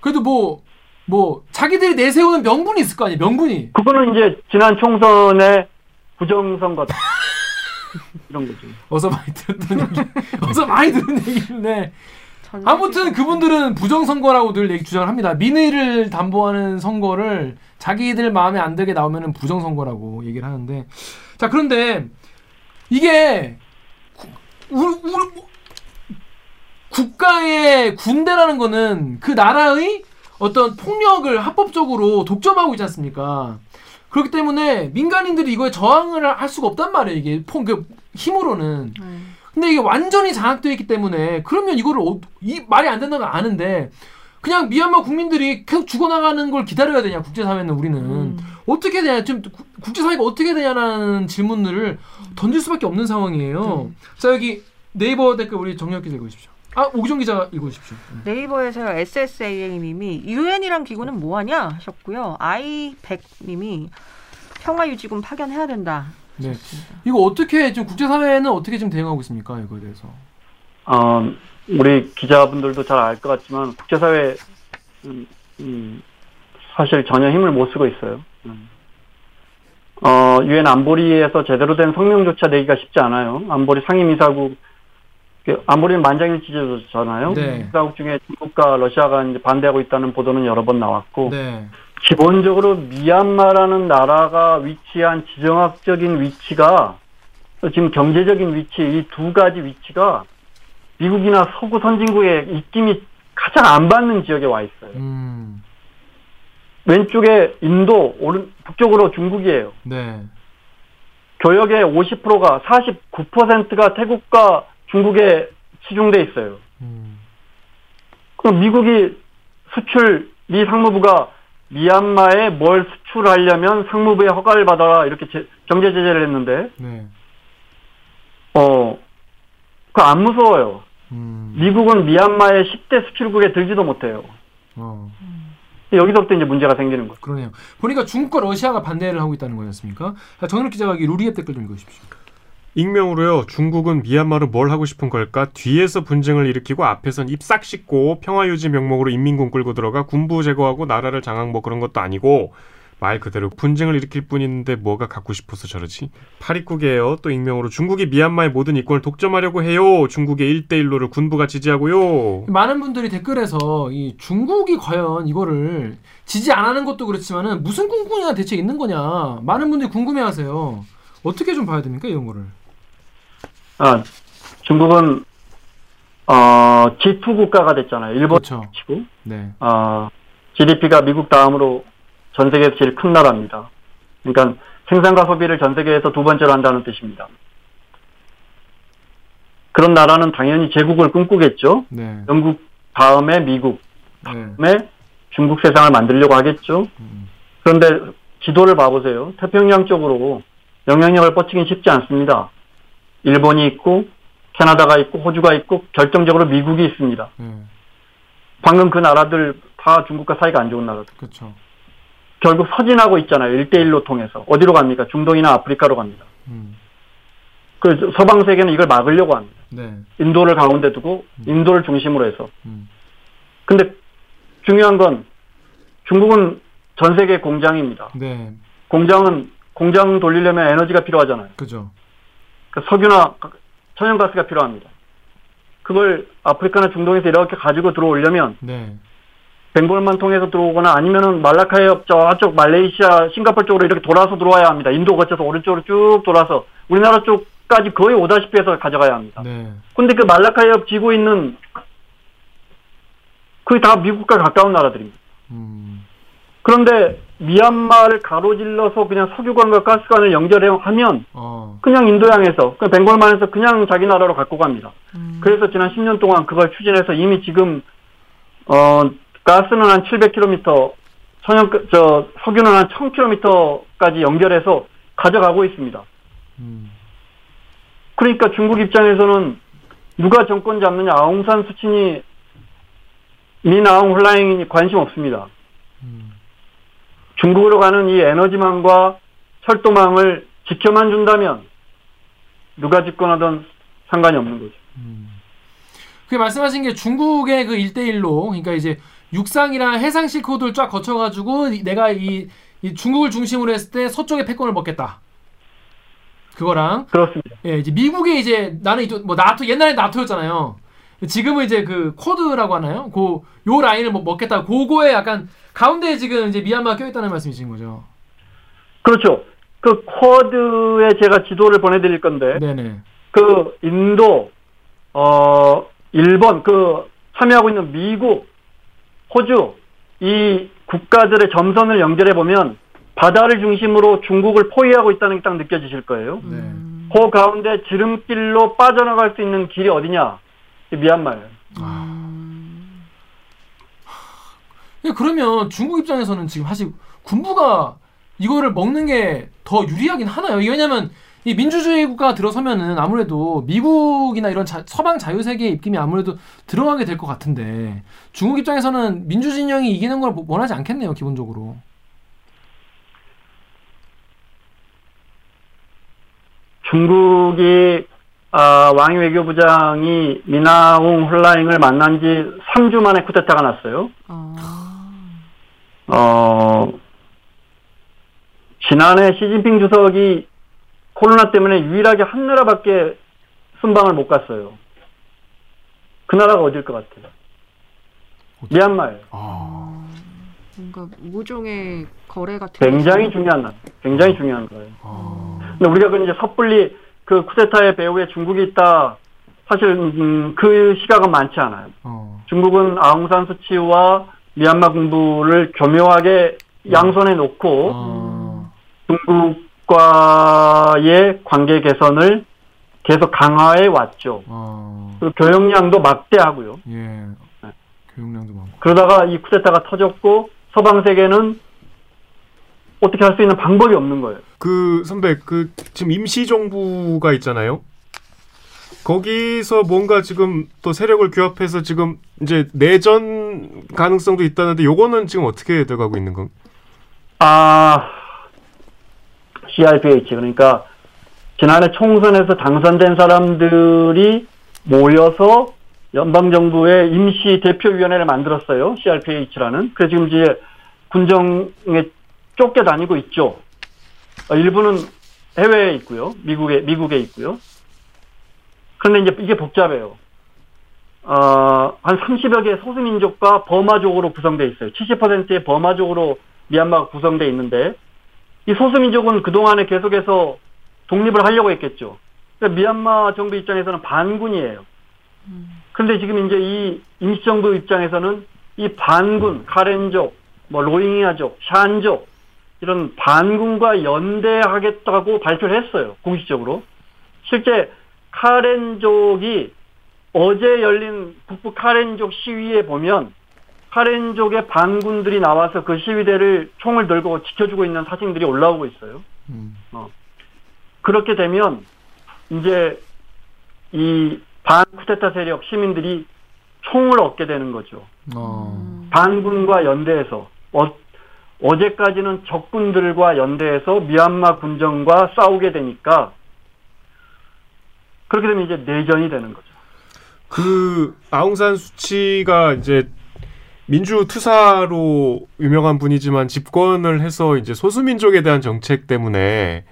B: 그래도 뭐, 뭐, 자기들이 내세우는 명분이 있을 거 아니에요, 명분이.
G: 그거는 이제 지난 총선의 부정선거다. 이런 거죠.
B: 어서 많이 들었던 얘기. 어서 많이 들은 얘기인데. 아무튼 그분들은 부정선거라고 늘 얘기 주장을 합니다. 민의를 담보하는 선거를 자기들 마음에 안 들게 나오면 부정선거라고 얘기를 하는데. 자, 그런데 이게 구- 우리, 우리 뭐- 국가의 군대라는 거는 그 나라의 어떤 폭력을 합법적으로 독점하고 있지 않습니까? 그렇기 때문에 민간인들이 이거에 저항을 할 수가 없단 말이에요. 이게 폭, 그 힘으로는. 근데 이게 완전히 장악되어 있기 때문에 그러면 이거를 어- 이 말이 안 된다는 걸 아는데 그냥 미얀마 국민들이 계속 죽어나가는 걸 기다려야 되냐 국제사회는 우리는 어떻게 되냐 지금 구- 국제사회가 어떻게 되냐라는 질문들을 던질 수밖에 없는 상황이에요. 자 여기 네이버 댓글 우리 정혁 기자 읽으십시오. 아 오기정 기자 읽으십시오.
C: 네이버에서 SSA님이 유엔이란 기구는 뭐하냐 하셨고요. 아이백님이 평화유지군 파견해야 된다.
B: 네. 이거 어떻게 지금 국제사회는 어떻게 지금 대응하고 있습니까 이거에 대해서?
G: 어, 우리 기자분들도 잘 알 것 같지만 국제사회 음, 음, 사실 전혀 힘을 못 쓰고 있어요. 음. 어, 유엔 안보리에서 제대로 된 성명조차 내기가 쉽지 않아요. 안보리 상임이사국 그 안보리는 만장일치제도잖아요.
B: 네.
G: 이사국 중에 중국과 러시아가 이제 반대하고 있다는 보도는 여러 번 나왔고
B: 네.
G: 기본적으로 미얀마라는 나라가 위치한 지정학적인 위치가 지금 경제적인 위치 이 두 가지 위치가 미국이나 서구 선진국의 입김이 가장 안 받는 지역에 와 있어요.
B: 음.
G: 왼쪽에 인도, 오른 북쪽으로 중국이에요.
B: 네.
G: 교역의 50%가 49%가 태국과 중국에 치중돼 있어요.
B: 음.
G: 그럼 미국이 수출 미 상무부가 미얀마에 뭘 수출하려면 상무부의 허가를 받아라 이렇게 제- 경제 제재를 했는데
B: 네.
G: 어 그거 안 무서워요.
B: 음.
G: 미국은 미얀마의 10대 수출국에 들지도 못해요.
B: 어.
G: 여기서부터 이제 문제가 생기는 거죠.
B: 그러네요. 보니까 중국과 러시아가 반대를 하고 있다는 거였습니까? 자, 정현욱 기자가 여기 루리앱 댓글 좀 읽으십시오.
D: 익명으로요. 중국은 미얀마로 뭘 하고 싶은 걸까? 뒤에서 분쟁을 일으키고 앞에선 입 싹 씻고 평화 유지 명목으로 인민군 끌고 들어가 군부 제거하고 나라를 장악 뭐 그런 것도 아니고 말 그대로 분쟁을 일으킬 뿐인데 뭐가 갖고 싶어서 저러지? 파리국이에요. 또 익명으로 중국이 미얀마의 모든 이권을 독점하려고 해요. 중국의 1대1로를 군부가 지지하고요.
B: 많은 분들이 댓글에서 이 중국이 과연 이거를 지지 안 하는 것도 그렇지만은 무슨 꿍꿍이가 대체 있는 거냐 많은 분들이 궁금해하세요. 어떻게 좀 봐야 됩니까 이런 거를?
G: 아 중국은 어 G2 국가가 됐잖아요. 일본
B: 그렇죠.
G: 치고
B: 네.
G: 어, GDP가 미국 다음으로 전 세계에서 제일 큰 나라입니다. 그러니까 생산과 소비를 전 세계에서 두 번째로 한다는 뜻입니다. 그런 나라는 당연히 제국을 꿈꾸겠죠.
B: 네.
G: 영국 다음에 미국
B: 네.
G: 다음에 중국 세상을 만들려고 하겠죠.
B: 음.
G: 그런데 지도를 봐보세요. 태평양 쪽으로 영향력을 뻗치긴 쉽지 않습니다. 일본이 있고 캐나다가 있고 호주가 있고 결정적으로 미국이 있습니다.
B: 네.
G: 방금 그 나라들 다 중국과 사이가 안 좋은 나라들.
B: 그렇죠.
G: 결국 서진하고 있잖아요. 1대1로 통해서. 어디로 갑니까? 중동이나 아프리카로 갑니다.
B: 음.
G: 그 서방 세계는 이걸 막으려고 합니다.
B: 네.
G: 인도를 가운데 두고 인도를 중심으로 해서.
B: 음.
G: 근데 중요한 건 중국은 전 세계 공장입니다.
B: 네.
G: 공장은 공장 돌리려면 에너지가 필요하잖아요.
B: 그죠.
G: 그 석유나 천연가스가 필요합니다. 그걸 아프리카나 중동에서 이렇게 가지고 들어오려면
B: 네.
G: 벵골만 통해서 들어오거나 아니면은 말라카이 옆 저쪽 말레이시아, 싱가포르 쪽으로 이렇게 돌아서 들어와야 합니다. 인도 거쳐서 오른쪽으로 쭉 돌아서 우리나라 쪽까지 거의 오다시피 해서 가져가야 합니다.
B: 네.
G: 근데 그 말라카이 옆 지고 있는 그게 다 미국과 가까운 나라들입니다.
B: 음.
G: 그런데 미얀마를 가로질러서 그냥 석유관과 가스관을 연결하면
B: 어.
G: 그냥 인도양에서 그냥 벵골만에서 그냥 자기 나라로 갖고 갑니다. 그래서 지난 10년 동안 그걸 추진해서 이미 지금 어 가스는 한 700km, 천연 저 석유는 한 1000km까지 연결해서 가져가고 있습니다.
B: 음.
G: 그러니까 중국 입장에서는 누가 정권 잡느냐 아웅산 수친이 민 아웅 홀라잉이 관심 없습니다.
B: 음.
G: 중국으로 가는 이 에너지망과 철도망을 지켜만 준다면 누가 집권하든 상관이 없는 거죠.
B: 그 말씀하신 게 중국의 그 1대1로 그러니까 이제 육상이랑 해상 실크로드를 쫙 거쳐가지고 이- 내가 이, 이 중국을 중심으로 했을 때 서쪽의 패권을 먹겠다. 그거랑
G: 그렇습니다.
B: 예, 이제 미국의 이제 나는 이쪽 뭐 나토 옛날에 나토였잖아요. 지금은 이제 그 코드라고 하나요? 그 요 라인을 뭐 먹겠다. 그거에 약간 가운데에 지금 이제 미얀마가 껴있다는 말씀이신 거죠.
G: 그렇죠. 그 쿼드에 제가 지도를 보내드릴 건데
B: 네네.
G: 그 인도, 어 일본 그 참여하고 있는 미국, 호주 이 국가들의 점선을 연결해 보면 바다를 중심으로 중국을 포위하고 있다는 게 딱 느껴지실 거예요.
B: 네.
G: 그 가운데 지름길로 빠져나갈 수 있는 길이 어디냐? 이 미얀마예요.
B: 예, 그러면 중국 입장에서는 지금 사실 군부가 이거를 먹는 게 더 유리하긴 하나요? 왜냐면 이 민주주의 국가가 들어서면은 아무래도 미국이나 이런 자- 서방 자유세계의 입김이 아무래도 들어가게 될 것 같은데 중국 입장에서는 민주진영이 이기는 걸 원하지 않겠네요, 기본적으로.
G: 중국이 아, 왕이 외교부장이 미나웅 홀라잉을 만난 지 3주 만에 쿠데타가 났어요. 어, 지난해 시진핑 주석이 코로나 때문에 유일하게 한 나라밖에 순방을 못 갔어요. 그 나라가 어딜 것 같아요? 미얀마예요.
A: 뭔가 모종의 거래 같은
G: 굉장히 중요한 나라. 굉장히 중요한 거예요. 근데 우리가 그 이제 섣불리 그 쿠데타의 배후에 중국이 있다. 사실 음, 그 시각은 많지 않아요.
B: 어.
G: 중국은 아웅산 수치와 미얀마 군부를 교묘하게 양손에 놓고
B: 어.
G: 중국과의 관계 개선을 계속 강화해 왔죠.
B: 어.
G: 그 교역량도 막대하고요.
B: 예. 교육량도 많고.
G: 그러다가 이 쿠데타가 터졌고 서방 세계는 어떻게 할 수 있는 방법이 없는 거예요.
D: 그 선배 그 지금 임시 정부가 있잖아요. 거기서 뭔가 지금 또 세력을 규합해서 지금 이제 내전 가능성도 있다는데 요거는 지금 어떻게 돼가고 있는 건?
G: 아, CRPH 그러니까 지난해 총선에서 당선된 사람들이 모여서 연방 정부의 임시 대표위원회를 만들었어요. CRPH라는. 그래서 지금 이제 군정에 쫓겨 다니고 있죠. 어, 일부는 해외에 있고요. 미국에 미국에 있고요. 그런데 이제 이게 복잡해요. 어, 한 30여 개의 소수민족과 버마족으로 구성되어 있어요. 70%의 버마족으로 미얀마가 구성되어 있는데 이 소수민족은 그동안에 계속해서 독립을 하려고 했겠죠. 그러니까 미얀마 정부 입장에서는 반군이에요. 그런데 지금 이제 이 임시정부 입장에서는 이 반군, 카렌족, 뭐 로힝야족, 샨족 이런 반군과 연대하겠다고 발표를 했어요. 공식적으로. 실제 카렌족이 어제 열린 북부 카렌족 시위에 보면 카렌족의 반군들이 나와서 그 시위대를 총을 들고 지켜주고 있는 사진들이 올라오고 있어요.
B: 음.
G: 어. 그렇게 되면 이제 이 반쿠데타 세력 시민들이 총을 얻게 되는 거죠.
B: 어.
G: 반군과 연대해서 어, 어제까지는 적군들과 연대해서 미얀마 군정과 싸우게 되니까 그렇게 되면 이제 내전이 되는 거죠.
D: 그 아웅산 수치가 이제 민주 투사로 유명한 분이지만 집권을 해서 이제 소수민족에 대한 정책 때문에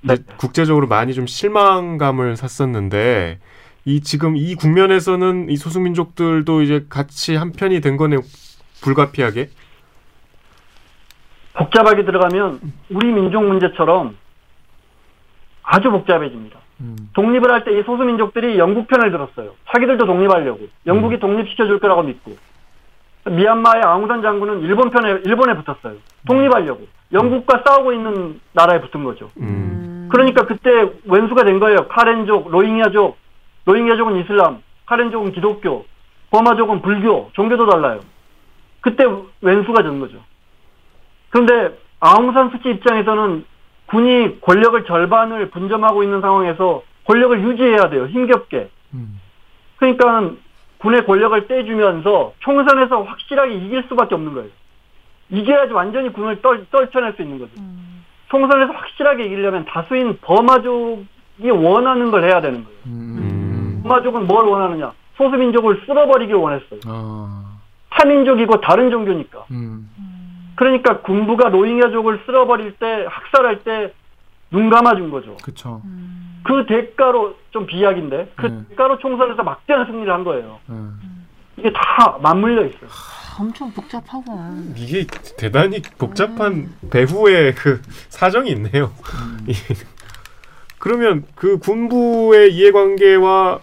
G: 네.
D: 국제적으로 많이 좀 실망감을 샀었는데 이 지금 이 국면에서는 이 소수민족들도 이제 같이 한 편이 된 거네요. 불가피하게.
G: 복잡하게 들어가면 우리 민족 문제처럼 아주 복잡해집니다.
B: 음.
G: 독립을 할 때 이 소수민족들이 영국 편을 들었어요. 자기들도 독립하려고. 영국이 독립시켜줄 거라고 믿고. 미얀마의 아웅산 장군은 일본 편에, 일본에 붙었어요. 독립하려고. 영국과 싸우고 있는 나라에 붙은 거죠.
D: 음.
G: 그러니까 그때 왼수가 된 거예요. 카렌족, 로힝야족. 로힝야족은 이슬람, 카렌족은 기독교, 버마족은 불교, 종교도 달라요. 그때 왼수가 된 거죠. 그런데 아웅산 수치 입장에서는 군이 권력을 절반을 분점하고 있는 상황에서 권력을 유지해야 돼요. 힘겹게.
B: 음.
G: 그러니까 군의 권력을 떼주면서 총선에서 확실하게 이길 수밖에 없는 거예요. 이겨야지 완전히 군을 떨, 떨쳐낼 수 있는 거죠. 총선에서 확실하게 이기려면 다수인 버마족이 원하는 걸 해야 되는 거예요.
B: 음.
G: 버마족은 뭘 원하느냐? 소수민족을 쓸어버리길 원했어요.
B: 아.
G: 타민족이고 다른 종교니까.
B: 음.
G: 그러니까 군부가 로힝야족을 쓸어버릴 때 학살할 때 눈 감아준 거죠.
B: 그쵸.
G: 그 대가로 좀 비약인데 그
B: 네.
G: 대가로 총선에서 막대한 승리를 한 거예요.
B: 음.
G: 이게 다 맞물려 있어요.
A: 엄청 복잡하구나.
D: 이게 대단히 복잡한 배후의 그 사정이 있네요. 예. 그러면 그 군부의 이해관계와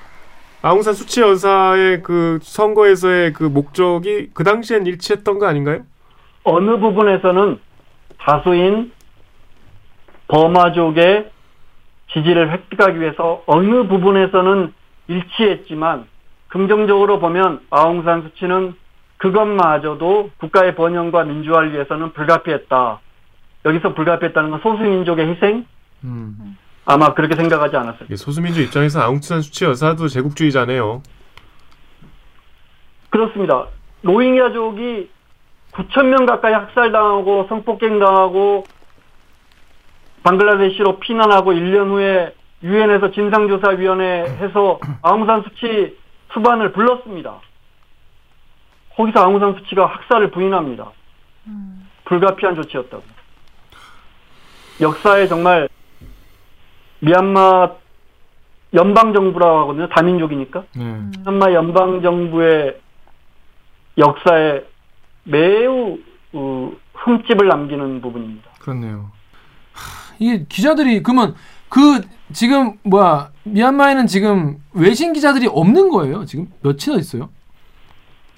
D: 아웅산 수치 여사의 그 선거에서의 그 목적이 그 당시엔 일치했던 거 아닌가요?
G: 어느 부분에서는 다수인 버마족의 지지를 획득하기 위해서 어느 부분에서는 일치했지만 긍정적으로 보면 아웅산 수치는 그것마저도 국가의 번영과 민주화를 위해서는 불가피했다. 여기서 불가피했다는 건 소수민족의 희생?
B: 음.
G: 아마 그렇게 생각하지 않았을까.
D: 이게 소수민주 입장에서 아웅산 수치 여사도 제국주의자네요.
G: 그렇습니다. 로힝야족이 9천 명 가까이 학살당하고 성폭행당하고 방글라데시로 피난하고 1년 후에 유엔에서 진상조사위원회 해서 아웅산 수치 수반을 불렀습니다. 거기서 아웅산 수치가 학살을 부인합니다. 불가피한 조치였다고. 역사에 정말 미얀마 연방 정부라고 하거든요. 다민족이니까.
B: 네.
G: 미얀마 연방 정부의 역사에 매우 어, 흠집을 남기는 부분입니다.
B: 그렇네요. 하, 이게 기자들이 그러면 그 지금 뭐야 미얀마에는 지금 외신 기자들이 없는 거예요? 지금 몇이나 있어요?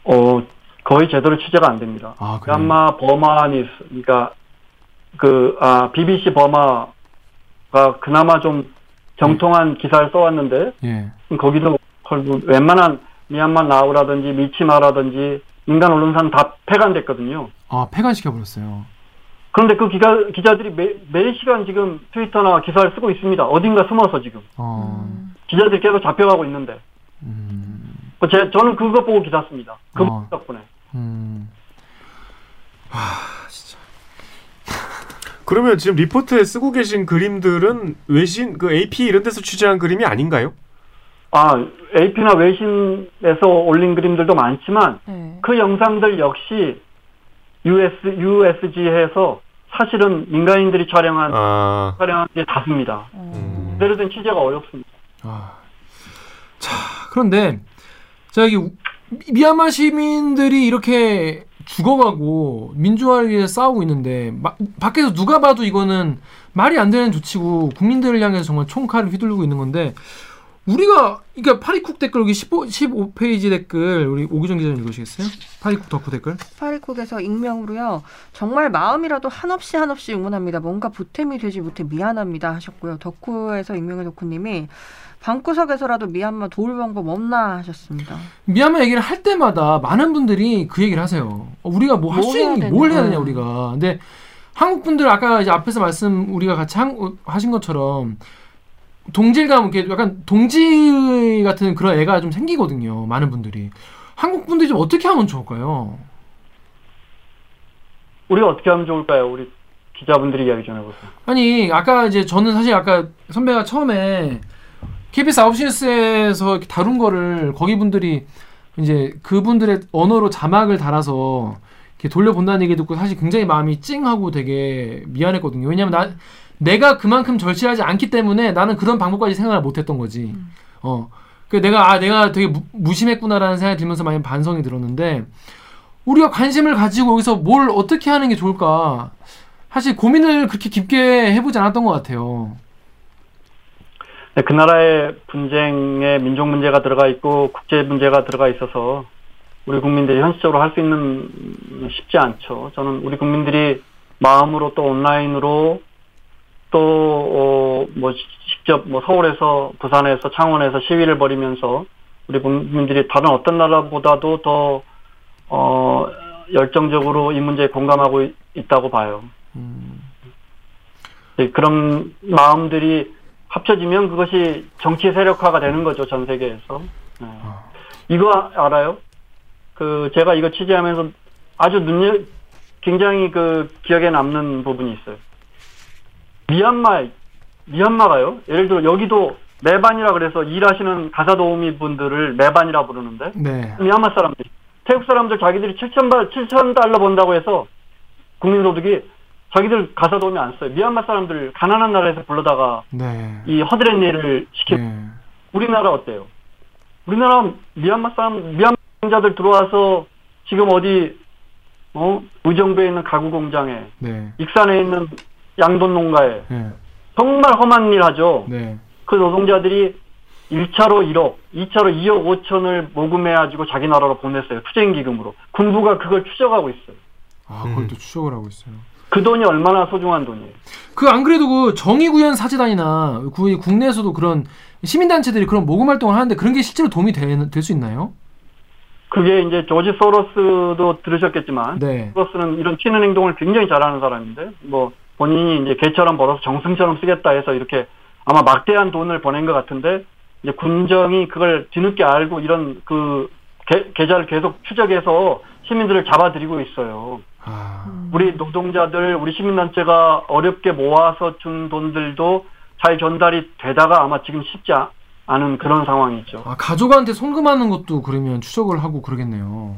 G: 어 거의 제대로 취재가 안 됩니다.
B: 아 그래요?
G: 미얀마 버마 뉴스, 그러니까 그 아, BBC 버마가 그나마 좀 정통한 기사를 써왔는데
B: 예.
G: 거기도 결국 웬만한 미얀마 나우라든지 미치마라든지 민간 언론사는 다 폐간됐거든요.
B: 아 폐간시켜 버렸어요.
G: 그런데 그 기자, 기자들이 매, 매시간 지금 트위터나 기사를 쓰고 있습니다. 어딘가 숨어서 지금.
B: 어.
G: 기자들이 계속 잡혀가고 있는데.
B: 음.
G: 뭐 제, 저는 그것 보고 기사 씁니다. 그
B: 어.
G: 덕분에.
B: 음.
D: 그러면 지금 리포트에 쓰고 계신 그림들은 외신 그 AP 이런 데서 취재한 그림이 아닌가요?
G: 아, AP나 외신에서 올린 그림들도 많지만
A: 네.
G: 그 영상들 역시 US, USG에서 사실은 민간인들이 촬영한,
D: 아,
G: 촬영한 게 다수입니다.
D: 음.
G: 예를 든 취재가 어렵습니다.
B: 아. 자, 그런데 자 여기 우- 미얀마 시민들이 이렇게 죽어가고 민주화를 위해 싸우고 있는데 마- 밖에서 누가 봐도 이거는 말이 안 되는 조치고 국민들을 향해서 정말 총칼을 휘두르고 있는 건데 우리가 그러니까 파리쿡 댓글 여기 15, 15페이지 댓글 우리 오기정 기자님 읽으시겠어요? 파리쿡 덕후 댓글.
A: 파리국에서 익명으로요. 정말 마음이라도 한없이 한없이 응원합니다. 뭔가 보탬이 되지 못해 미안합니다 하셨고요. 덕후에서 익명의 덕후님이 방구석에서라도 미얀마 도울 방법 없나 하셨습니다.
B: 미얀마 얘기를 할 때마다 많은 분들이 그 얘기를 하세요. 어, 우리가 뭐 할 수 있는 뭘 해야. 되냐 우리가. 근데 한국 분들 아까 이제 앞에서 말씀 우리가 같이 한, 어, 하신 것처럼 동질감 이렇게 약간 동지 같은 그런 애가 좀 생기거든요. 많은 분들이 한국 분들이 좀 어떻게 하면 좋을까요?
G: 우리가 어떻게 하면 좋을까요? 우리 기자분들이 이야기 좀 해보세요.
B: 아니 아까 이제 저는 사실 아까 선배가 처음에 KBS 9시 뉴스에서 다룬 거를 거기 분들이 이제 그분들의 언어로 자막을 달아서 이렇게 돌려본다는 얘기 듣고 사실 굉장히 마음이 찡하고 되게 미안했거든요. 왜냐면 나 내가 그만큼 절실하지 않기 때문에 나는 그런 방법까지 생각을 못했던 거지. 어. 그 내가 아 내가 되게 무, 무심했구나라는 생각이 들면서 많이 반성이 들었는데 우리가 관심을 가지고 여기서 뭘 어떻게 하는 게 좋을까 사실 고민을 그렇게 깊게 해보지 않았던 것 같아요.
G: 네, 그 나라의 분쟁에 민족 문제가 들어가 있고 국제 문제가 들어가 있어서 우리 국민들이 현실적으로 할 수 있는 음, 쉽지 않죠. 저는 우리 국민들이 마음으로 또 온라인으로 또뭐 직접 뭐 서울에서 부산에서 창원에서 시위를 벌이면서 우리 국민들이 다른 어떤 나라보다도 더 어, 열정적으로 이 문제에 공감하고 있- 있다고 봐요.
B: 음,
G: 네, 그런 마음들이 합쳐지면 그것이 정치 세력화가 되는 거죠 전 세계에서. 네. 이거 아- 알아요? 그 제가 이거 취재하면서 아주 눈여 굉장히 그 기억에 남는 부분이 있어요. 미얀마 미얀마가요. 예를 들어 여기도 메반이라 그래서 일하시는 가사 도우미 분들을 메반이라 부르는데
B: 네.
G: 미얀마 사람들이 태국 사람들 자기들이 7천 발 7천 달러 번다고 해서 국민소득이 자기들 가사 도움이 안 써요. 미얀마 사람들 가난한 나라에서 불러다가
B: 네.
G: 이 허드렛 일을 시키.
B: 네.
G: 우리나라 어때요? 우리나라 미얀마 사람 미얀마 자들 들어와서 지금 어디 어 의정부에 있는 가구 공장에
B: 네.
G: 익산에 있는 양돈 농가에
B: 네.
G: 정말 험한 일 하죠.
B: 네.
G: 그 노동자들이 1차로 1억, 2차로 2억 5천을 모금해가지고 자기 나라로 보냈어요. 투쟁 기금으로. 군부가 그걸 추적하고 있어요.
B: 아, 그걸
D: 음.
B: 또 추적을 하고 있어요.
G: 그 돈이 얼마나 소중한 돈이에요.
B: 그 안 그래도 그 정의구현 사재단이나 그 국내에서도 그런 시민단체들이 그런 모금 활동을 하는데 그런 게 실제로 도움이 될 수 있나요?
G: 그게 이제 조지 소로스도 들으셨겠지만
B: 네.
G: 소로스는 이런 튀는 행동을 굉장히 잘하는 사람인데 뭐 본인이 이제 개처럼 벌어서 정승처럼 쓰겠다 해서 이렇게 아마 막대한 돈을 보낸 것 같은데 이제 군정이 그걸 뒤늦게 알고 이런 그 계, 계좌를 계속 추적해서 시민들을 잡아들이고 있어요.
B: 아,
G: 우리 노동자들, 우리 시민단체가 어렵게 모아서 준 돈들도 잘 전달이 되다가 아마 지금 쉽지 아- 않은 그런 상황이죠.
B: 아, 가족한테 송금하는 것도 그러면 추적을 하고 그러겠네요.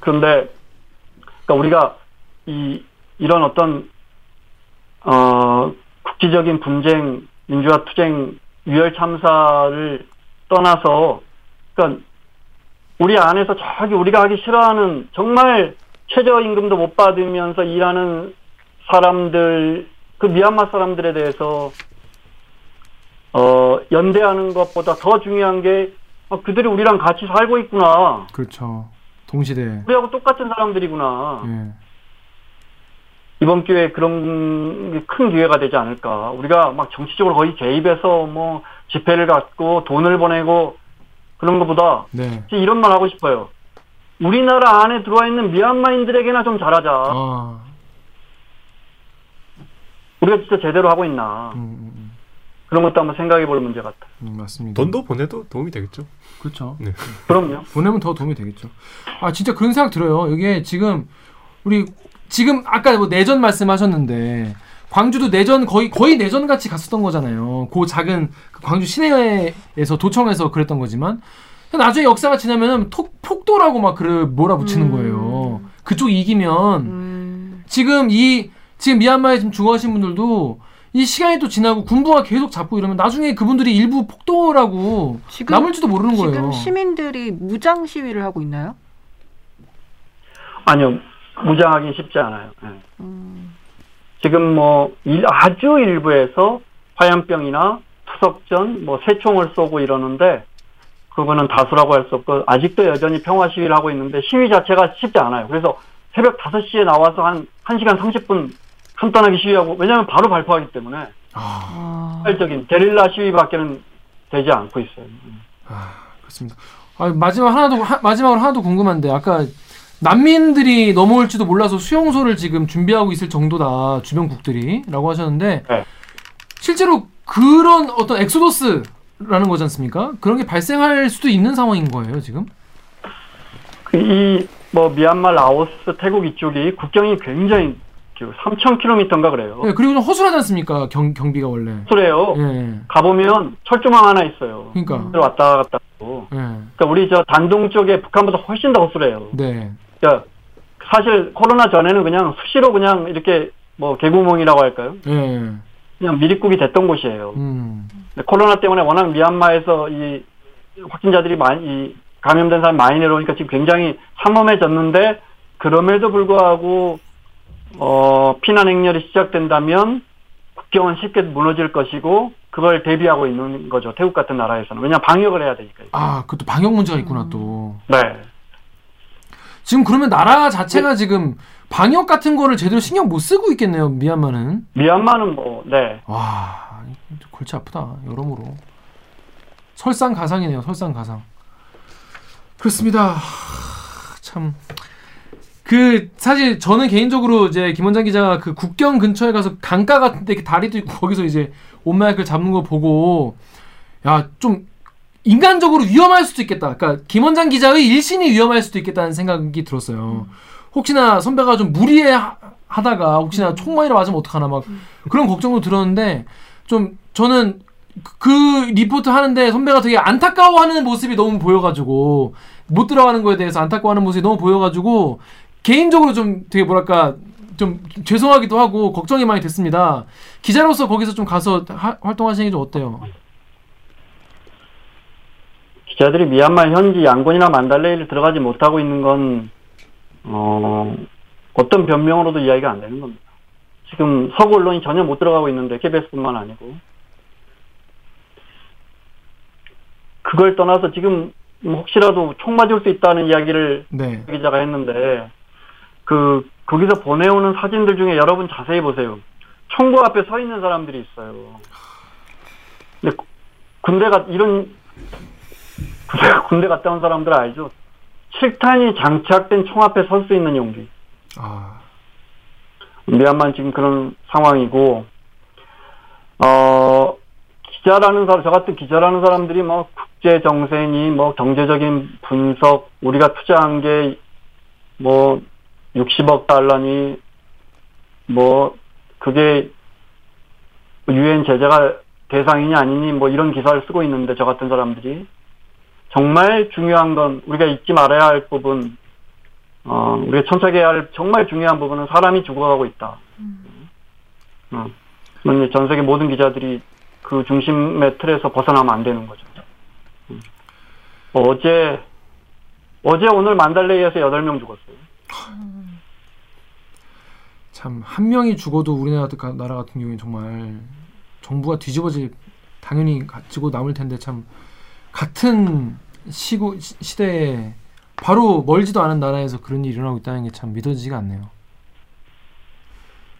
G: 그런데 그러니까 우리가 이 이런 어떤 어 국지적인 분쟁, 민주화 투쟁, 유혈 참사를 떠나서 그러니까 우리 안에서 저기 우리가 하기 싫어하는 정말 최저임금도 못 받으면서 일하는 사람들 그 미얀마 사람들에 대해서 어 연대하는 것보다 더 중요한 게 아, 그들이 우리랑 같이 살고 있구나.
B: 그렇죠. 동시대.
G: 우리하고 똑같은 사람들이구나.
B: 예.
G: 이번 기회에 그런 게큰 기회가 되지 않을까. 우리가 막 정치적으로 거의 개입해서 뭐 집회를 갖고 돈을 보내고 그런 것보다
B: 네.
G: 이런 말 하고 싶어요. 우리나라 안에 들어와 있는 미얀마인들에게나 좀 잘하자.
B: 아,
G: 우리가 진짜 제대로 하고 있나.
B: 음, 음, 음.
G: 그런 것도 한번 생각해 볼 문제 같다.
B: 음, 맞습니다.
D: 돈도 보내도 도움이 되겠죠.
B: 그렇죠.
G: 그럼요.
B: 보내면 더 도움이 되겠죠. 아 진짜 그런 생각 들어요. 이게 지금 우리 지금 아까 뭐 내전 말씀하셨는데 광주도 내전 거의 거의 내전 같이 갔었던 거잖아요. 그 작은 그 광주 시내에서 도청에서 그랬던 거지만 나중에 역사가 지나면은 톡, 폭도라고 막 그래 몰아붙이는
A: 음.
B: 거예요. 그쪽 이기면
A: 음.
B: 지금 이 지금 미얀마에 지금 죽어가신 분들도 이 시간이 또 지나고 군부가 계속 잡고 이러면 나중에 그분들이 일부 폭도라고
A: 지금
B: 남을지도 모르는
A: 지금
B: 거예요.
A: 시민들이 무장 시위를 하고 있나요?
G: 아니요. 무장하기 쉽지 않아요. 예.
A: 음.
G: 지금 뭐 일- 아주 일부에서 화염병이나 투석전, 뭐 새총을 쏘고 이러는데 그거는 다수라고 할 수 없고 아직도 여전히 평화 시위를 하고 있는데 시위 자체가 쉽지 않아요. 그래서 새벽 5시에 나와서 한 1시간 30분 간단하게 시위하고 왜냐하면 바로 발표하기 때문에
B: 아,
A: 아.
G: 게릴라 시위밖에는 되지 않고 있어요.
B: 아, 그렇습니다. 아, 마지막 하나도 하- 마지막으로 하나도 궁금한데 아까 난민들이 넘어올지도 몰라서 수용소를 지금 준비하고 있을 정도다 주변국들이라고 하셨는데
G: 네.
B: 실제로 그런 어떤 엑소더스라는 거지 않습니까? 그런 게 발생할 수도 있는 상황인 거예요 지금?
G: 이 뭐 미얀마, 라오스, 태국 이쪽이 국경이 굉장히 3,000km인가 그래요.
B: 네, 그리고 좀 허술하지 않습니까 경, 경비가 원래?
G: 그래요.
B: 예,
G: 가보면 철조망 하나 있어요.
B: 그러니까,
G: 왔다 갔다 하고.
B: 예,
G: 그러니까 우리 저 단동 쪽에 북한보다 훨씬 더 허술해요.
B: 네,
G: 그러니까 사실 코로나 전에는 그냥 수시로 그냥 이렇게 뭐 개구멍이라고 할까요?
B: 예,
G: 그냥 미립국이 됐던 곳이에요.
B: 음,
G: 근데 코로나 때문에 워낙 미얀마에서 이 확진자들이 많이 이 감염된 사람이 많이 내려오니까 지금 굉장히 삼엄해졌는데 그럼에도 불구하고 어 피난 행렬이 시작된다면 국경은 쉽게 무너질 것이고 그걸 대비하고 있는 거죠. 태국 같은 나라에서는 왜냐 면 방역을 해야 되니까요.
B: 아, 그것도 방역 문제가 있구나 또.
G: 네.
B: 지금 그러면 나라 자체가 지금 방역 같은 거를 제대로 신경 못 쓰고 있겠네요 미얀마는.
G: 미얀마는 뭐 네.
B: 와 골치 아프다 여러모로. 설상가상이네요 설상가상. 그렇습니다. 참. 그 사실 저는 개인적으로 이제 김원장 기자가 그 국경 근처에 가서 강가 같은데 다리도 있고 거기서 이제 온마이크를 잡는 거 보고 야 좀 인간적으로 위험할 수도 있겠다. 그러니까 김원장 기자의 일신이 위험할 수도 있겠다는 생각이 들었어요. 혹시나 선배가 좀 무리해 하- 하다가 혹시나 총만이라 맞으면 어떡하나 막 그런 걱정도 들었는데 좀 저는 그- 그 리포트 하는데 선배가 되게 안타까워하는 모습이 너무 보여가지고 못 들어가는 거에 대해서 안타까워하는 모습이 너무 보여가지고 개인적으로 좀 되게 뭐랄까 좀 죄송하기도 하고 걱정이 많이 됐습니다. 기자로서 거기서 좀 가서 하- 활동하시는 게 좀 어때요?
G: 기자들이 미얀마 현지 양곤이나 만달레이를 들어가지 못하고 있는 건 어, 어떤 변명으로도 이야기가 안 되는 겁니다. 지금 서구 언론이 전혀 못 들어가고 있는데 KBS뿐만 아니고 그걸 떠나서 지금 뭐 혹시라도 총 맞을 수 있다는 이야기를
B: 네.
G: 기자가 했는데 그 거기서 보내오는 사진들 중에 여러분 자세히 보세요. 총구 앞에 서 있는 사람들이 있어요. 근데 군대가 이런 군대, 군대 갔다 온 사람들 알죠? 칠탄이 장착된 총 앞에 설 수 있는 용기.
B: 아,
G: 미얀마는 지금 그런 상황이고, 어, 기자라는 사람, 저 같은 기자라는 사람들이 뭐 국제 정세니 뭐 경제적인 분석, 우리가 투자한 게 뭐 60억 달러니 뭐 그게 유엔 제재가 대상이냐 아니니 뭐 이런 기사를 쓰고 있는데 저 같은 사람들이 정말 중요한 건 우리가 잊지 말아야 할 부분 어, 우리가 천착해야 할 정말 중요한 부분은 사람이 죽어가고 있다. 어, 그건 이제 전 세계 모든 기자들이 그 중심의 틀에서 벗어나면 안 되는 거죠. 음. 어 제, 어제 오늘 만달레이에서 8명 죽었어요.
B: 참한 명이 죽어도 우리나라 같은 나라 같은 경우에 정말 정부가 뒤집어질 당연히 가지고 남을 텐데 참 같은 시고 시- 시대에 바로 멀지도 않은 나라에서 그런 일이 일어나고 있다는 게 참 믿어지지가 않네요.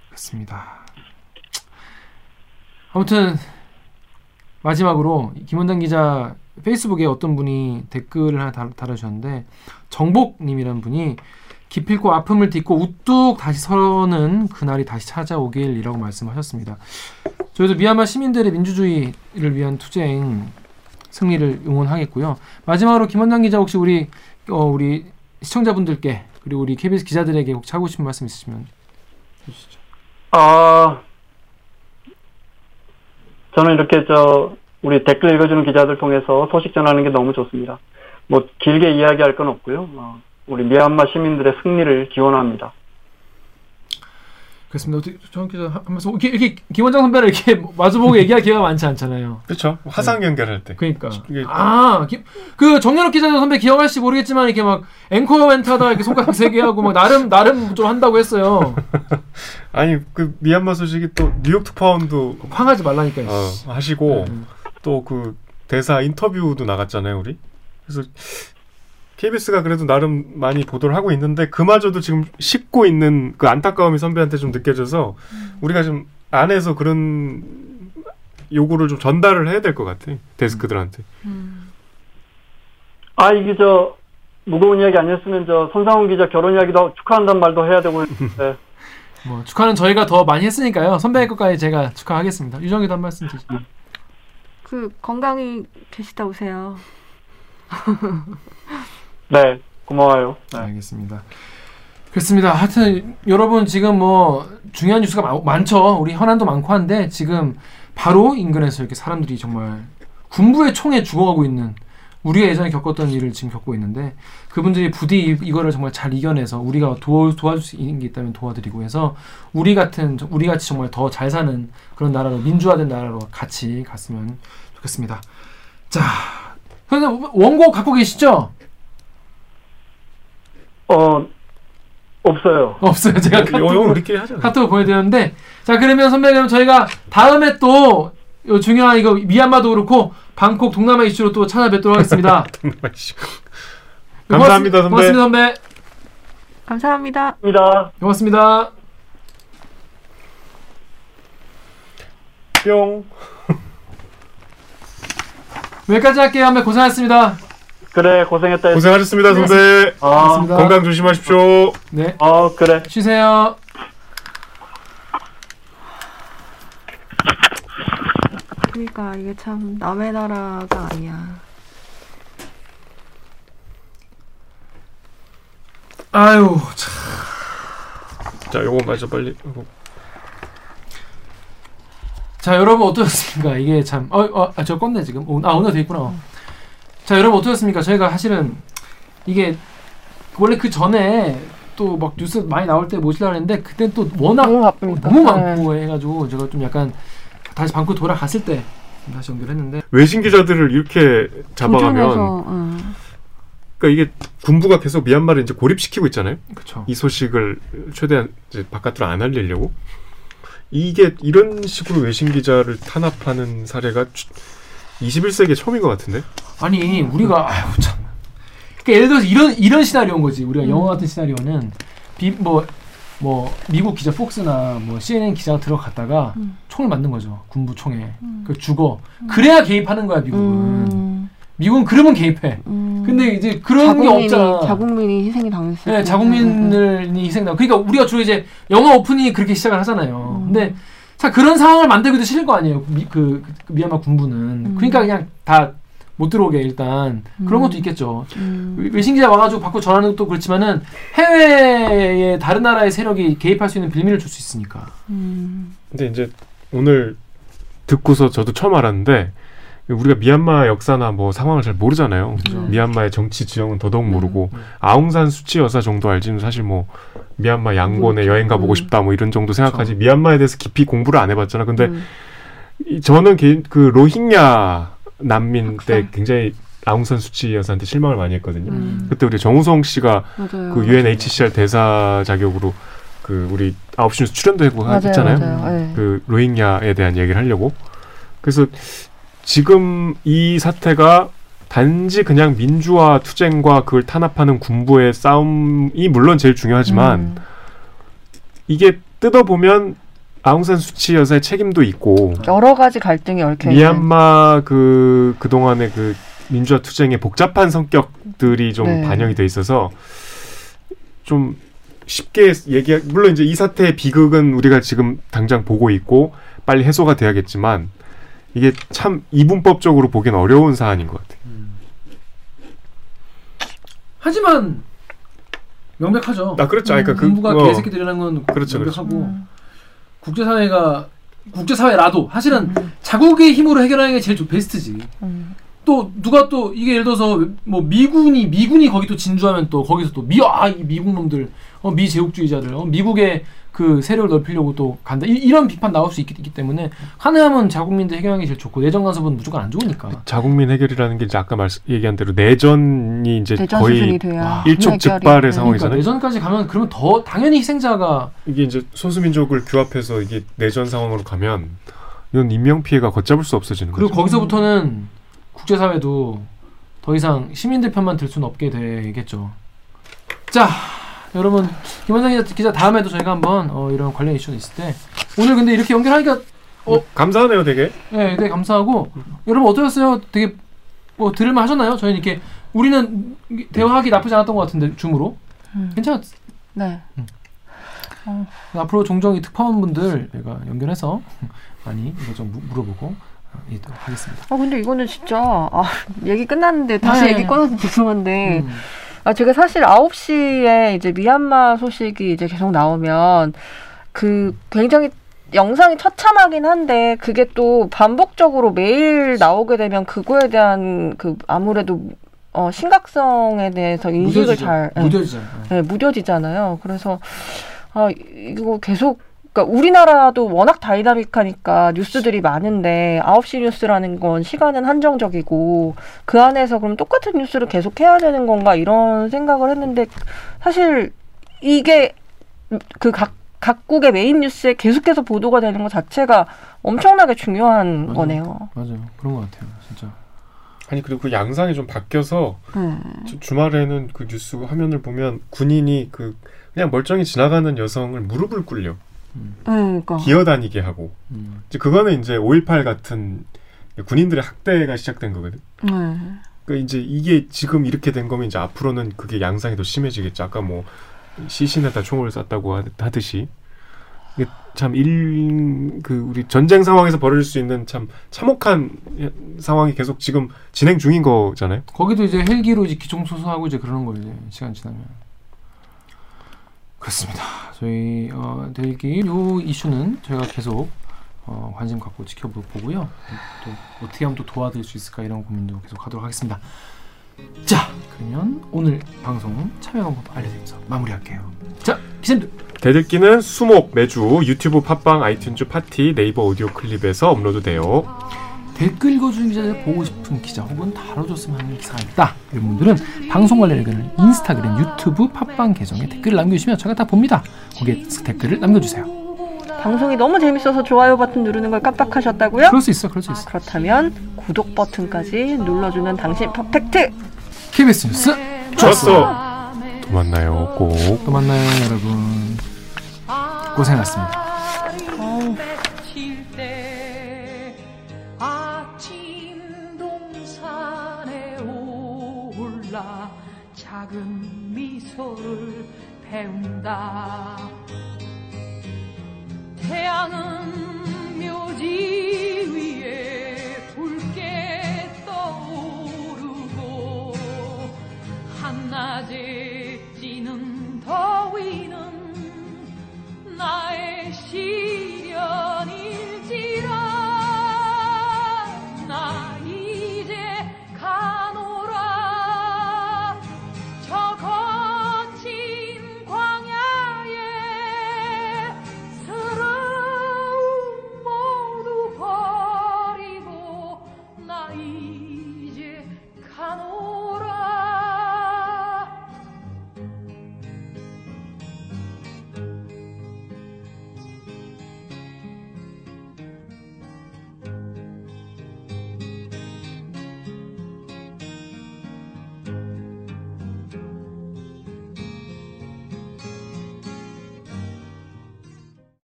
B: 그렇습니다. 아무튼 마지막으로 김원장 기자 페이스북에 어떤 분이 댓글을 하나 달, 달아주셨는데 정복님이라는 분이 기필코 아픔을 딛고 우뚝 다시 서는 그날이 다시 찾아오길이라고 말씀하셨습니다. 저희도 미얀마 시민들의 민주주의를 위한 투쟁 승리를 응원하겠고요. 마지막으로 김원장 기자 혹시 우리 어, 우리 시청자분들께 그리고 우리 KBS 기자들에게 혹시 하고 싶은 말씀 있으시면 해주시죠.
G: 아, 저는 이렇게 저, 우리 댓글 읽어주는 기자들 통해서 소식 전하는 게 너무 좋습니다. 뭐, 길게 이야기할 건 없고요. 어, 우리 미얀마 시민들의 승리를 기원합니다.
B: 그렇습니다. 어떻게 정 기자 한 말씀 이렇게, 이렇게 김원장 선배를 이렇게 마주보고 얘기할 기회가 많지 않잖아요.
D: 그렇죠. 화상 연결할 때.
B: 그러니까
D: 이게-
B: 아, 김- 그 정연욱 기자 선배 기억할지 모르겠지만 이렇게 막 앵커 멘트 하다가 이렇게 손가락 세개 하고 막 나름 나름 좀 한다고 했어요.
D: 아니 그 미얀마 소식이 또 뉴욕 특파원도
B: 황하지 말라니까.
D: 어, 하시고
B: 음.
D: 또그 대사 인터뷰도 나갔잖아요, 우리. 그래서 KBS가 그래도 나름 많이 보도를 하고 있는데 그마저도 지금 씹고 있는 그 안타까움이 선배한테 좀 느껴져서 우리가 좀 안에서 그런 요구를 좀 전달을 해야 될 것 같아 데스크들한테.
G: 아, 이게 저, 무거운 이야기 아니었으면 저, 손상훈 기자 결혼 이야기도 축하한다는 말도 해야 되고, 네.
B: 뭐 축하는 저희가 더 많이 했으니까요. 선배 것까지 제가 축하하겠습니다. 유정이도 한 말씀 드시죠.
A: 그 건강히 계시다 오세요.
G: 네, 고마워요. 네.
B: 알겠습니다. 그렇습니다. 하여튼 여러분 지금 뭐 중요한 뉴스가 마- 많죠. 우리 현안도 많고 한데 지금 바로 인근에서 이렇게 사람들이 정말 군부의 총에 죽어가고 있는 우리가 예전에 겪었던 일을 지금 겪고 있는데 그분들이 부디 이- 이거를 정말 잘 이겨내서 우리가 도와, 도와줄 수 있는 게 있다면 도와드리고 해서 우리 같은 우리 같이 정말 더 잘 사는 그런 나라로 민주화된 나라로 같이 갔으면 좋겠습니다. 자, 선생님 원고 갖고 계시죠?
G: 어, 없어요.
B: 없어요. 제가
D: 요, 요
B: 카톡으로
D: 우리끼리 하자.
B: 카톡 보내드렸는데 자 그러면 선배님 저희가 다음에 또요 중요한 이거 미얀마도 그렇고 방콕 동남아 이슈로 또 찾아뵙도록 하겠습니다.
D: 감사합니다, 선배.
B: 고맙습니다 선배.
A: 감사합니다.
G: 입니다.
B: 고맙습니다.
D: 뿅.
B: 여기까지 할게요. 선배 고생하셨습니다.
G: 그래, 고생했다.
D: 고생하셨습니다, 선배.
G: 어,
B: 고맙습니다.
D: 건강 조심하십시오.
B: 네
G: 어, 그래.
B: 쉬세요.
A: 그러니까 이게 참 남의 나라가 아니야.
B: 아유 참.
D: 자, 요거 맞아 빨리. 요거.
B: 자 여러분 어떠셨습니까? 이게 참 어어저 껐네 지금 오, 아 오늘 돼 있구나. 자 여러분 어떠셨습니까? 저희가 사실은 이게 원래 그 전에 또 막 뉴스 많이 나올 때 모시려고 했는데 그때 또 워낙
A: 너무 바쁘니까.
B: 너무 많고 해가지고 제가 좀 약간 다시 방구 돌아갔을 때 다시 연결했는데
D: 외신 기자들을 이렇게 잡아가면
A: 음.
D: 그러니까 이게 군부가 계속 미얀마를 이제 고립시키고 있잖아요.
B: 그쵸
D: 이 소식을 최대한 이제 바깥으로 안 알리려고 이게 이런 식으로 외신 기자를 탄압하는 사례가 21세기에 처음인 것 같은데.
B: 아니 우리가 아유 참 그러니까 예를 들어서 이런 이런 시나리오인 거지 우리가
A: 음.
B: 영화 같은 시나리오는 비뭐 뭐 미국 기자 폭스나 뭐 CNN 기자가 들어갔다가
A: 음.
B: 총을 맞는 거죠 군부 총에 그 죽어 그래야 개입하는 거야 미국은
A: 음,
B: 미국은 그러면 개입해
A: 음.
B: 근데 이제 그런
A: 자국민이,
B: 게 없잖아
A: 자국민이 희생이 당했을
B: 네,
A: 때.
B: 자국민을 희생당. 그러니까 우리가 주로 이제 영화 오프닝이 그렇게 시작을 하잖아요.
A: 음.
B: 근데 자 그런 상황을 만들기도 싫을 거 아니에요. 미, 그, 그 미얀마 군부는.
A: 음.
B: 그러니까 그냥 다 못 들어오게 일단 그런
A: 음.
B: 것도 있겠죠.
A: 음.
B: 외- 외신 기자 와가지고 받고 전하는 것도 그렇지만은 해외의 다른 나라의 세력이 개입할 수 있는 빌미를 줄 수 있으니까.
A: 음.
D: 근데 이제 오늘 듣고서 저도 처음 알았는데 우리가 미얀마 역사나 뭐 상황을 잘 모르잖아요.
B: 그죠.
D: 미얀마의 정치 지형은 더더욱 모르고
B: 음.
D: 아웅산 수치 여사 정도 알지는 사실 뭐 미얀마 양곤에
A: 모르죠.
D: 여행 가보고
A: 음.
D: 싶다 뭐 이런 정도 생각하지
B: 그쵸.
D: 미얀마에 대해서 깊이 공부를 안 해봤잖아. 근데
A: 음.
D: 이- 저는 개인 그 로힝야 난민 때
A: 학살.
D: 굉장히 아웅산 수치 여사한테 실망을 많이 했거든요.
A: 음.
D: 그때 우리 정우성 씨가
A: 맞아요.
D: 그 UNHCR 대사 자격으로 그 우리 아홉 시 뉴스 출연도 하고
A: 맞아요,
D: 했잖아요.
A: 맞아요. 네.
D: 그 로힝야에 대한 얘기를 하려고. 그래서 지금 이 사태가 단지 그냥 민주화 투쟁과 그걸 탄압하는 군부의 싸움이 물론 제일 중요하지만
A: 음.
D: 이게 뜯어보면 아웅산 수치 여사의 책임도 있고
A: 여러 가지 갈등이 얽혀.
D: 미얀마 그 그동안의 그 민주화 투쟁의 복잡한 성격들이 좀
A: 네.
D: 반영이 돼 있어서 좀 쉽게 얘기 물론 이제 이 사태의 비극은 우리가 지금 당장 보고 있고 빨리 해소가 돼야겠지만 이게 참 이분법적으로 보기엔 어려운 사안인 것 같아요.
B: 하지만 명백하죠.
D: 아 그렇죠. 그러니까 그
B: 군부가
D: 어,
B: 개새끼들이라는 건
D: 그렇죠,
B: 명백하고
A: 음.
B: 국제사회가 국제사회라도 사실은 자국의 힘으로 해결하는 게 제일 좋- 베스트지.
A: 음.
B: 또 누가 또 이게 예를 들어서 뭐 미군이 미군이 거기 또 진주하면 또 거기서 또 미아이 미국 놈들 어, 미제국주의자들 어, 미국의 그 세력을 넓히려고 또 간다 이, 런 비판 나올 수 있기, 있기 때문에 하나하면 자국민들 해결하는 게 제일 좋고 내정 간섭은 무조건 안 좋으니까
D: 자국민 해결이라는 게 이제 아까 말씀 얘기한 대로 내전이 이제
A: 수준이
D: 거의 일촉즉발의. 상황이잖아요.
B: 그러니까 내전까지 가면 그러면 더 당연히 희생자가
D: 이게 이제 소수민족을 규합해서 이게 내전 상황으로 가면 이건 인명 피해가 걷잡을 수 없어지는
B: 그리고
D: 거죠.
B: 거기서부터는 국제사회도 더 이상 시민들 편만 들 수는 없게 되겠죠. 자, 여러분 김원상 기자, 기자 다음에도 저희가 한번 어, 이런 관련 이슈가 있을 때 오늘 근데 이렇게 연결하니까 어?
D: 감사하네요, 되게.
B: 네, 되게 감사하고 여러분 어떠셨어요? 되게 뭐 들을만 하셨나요? 저희는 이렇게 우리는 대화하기 나쁘지 않았던 것 같은데 줌으로
A: 음.
B: 괜찮았.
A: 네.
B: 앞으로 종종 이 특파원분들 제가 연결해서 많이 이거 좀 무- 물어보고 어, 이도록 하겠습니다.
A: 아 근데 이거는 진짜 아, 얘기 끝났는데 다시
B: 네.
A: 얘기 꺼내서 죄송한데
B: 음.
A: 아 제가 사실 9시에 이제 미얀마 소식이 이제 계속 나오면 그 굉장히 영상이 처참하긴 한데 그게 또 반복적으로 매일 나오게 되면 그거에 대한 그 아무래도 어 심각성에 대해서 인식을
B: 무뎌지죠.
A: 잘 예,
B: 무뎌지잖아요.
A: 네, 무뎌지잖아요. 그래서 아 이거 계속 그러니까 우리나라도 워낙 다이나믹하니까 뉴스들이 많은데 9시 뉴스라는 건 시간은 한정적이고 그 안에서 그럼 똑같은 뉴스를 계속 해야 되는 건가 이런 생각을 했는데 사실 이게 그각 각국의 메인 뉴스에 계속해서 보도가 되는 것 자체가 엄청나게 중요한
B: 맞아요.
A: 거네요.
B: 맞아요. 그런 것 같아요. 진짜.
D: 아니 그리고 그 양상이 좀 바뀌어서
A: 음.
D: 주, 주말에는 그 뉴스 화면을 보면 군인이 그 그냥 멀쩡히 지나가는 여성을 무릎을 꿇려
A: 네, 그러니까.
D: 기어다니게 하고
B: 음.
D: 이제 그거는 이제 5.18 같은 군인들의 학대가 시작된 거거든.
A: 네.
D: 그러니까 이제 이게 지금 이렇게 된 거면 이제 앞으로는 그게 양상이 더 심해지겠죠. 아까 뭐 시신에다 총을 쐈다고 하- 하듯이 이게 참일그 우리 전쟁 상황에서 벌어질 수 있는 참 참혹한 상황이 계속 지금 진행 중인 거잖아요.
B: 거기도 이제 헬기로 이제 기총 소사하고 이제 그러는 거예요. 이제 시간 지나면. 그렇습니다. 저희 어, 대기 요 이슈는 저희가 계속 어, 관심 갖고 지켜보고요. 또 어떻게 하면 또 도와드릴 수 있을까 이런 고민도 계속 하도록 하겠습니다. 자, 그러면 오늘 방송 참여 방법 알려드리면서 마무리할게요. 자, 기자님들.
D: 댓읽기는 수목 매주 유튜브 팟빵 아이튠즈 팟티 네이버 오디오 클립에서 업로드돼요.
B: 댓글 읽어주는 기자들 보고 싶은 기자 혹은 다뤄줬으면 하는 기사가 있다. 이런 분들은 방송 관련 의견을 인스타그램, 유튜브, 팟빵 계정에 댓글을 남겨주시면 제가 다 봅니다. 거기에 댓글을 남겨주세요.
C: 방송이 너무 재밌어서 좋아요 버튼 누르는 걸 깜빡하셨다고요?
B: 그럴 수 있어, 그럴 수 있어.
C: 그렇다면 구독 버튼까지 눌러주는 당신 퍼펙트.
B: KBS 뉴스
D: 좋았어. 또 만나요. 꼭.
B: 또 만나요, 여러분. 고생하셨습니다.
H: 작은 미소를 배운다. 태양은 묘지 위에 붉게 떠오르고 한낮에 찌는 더위는 나의 시련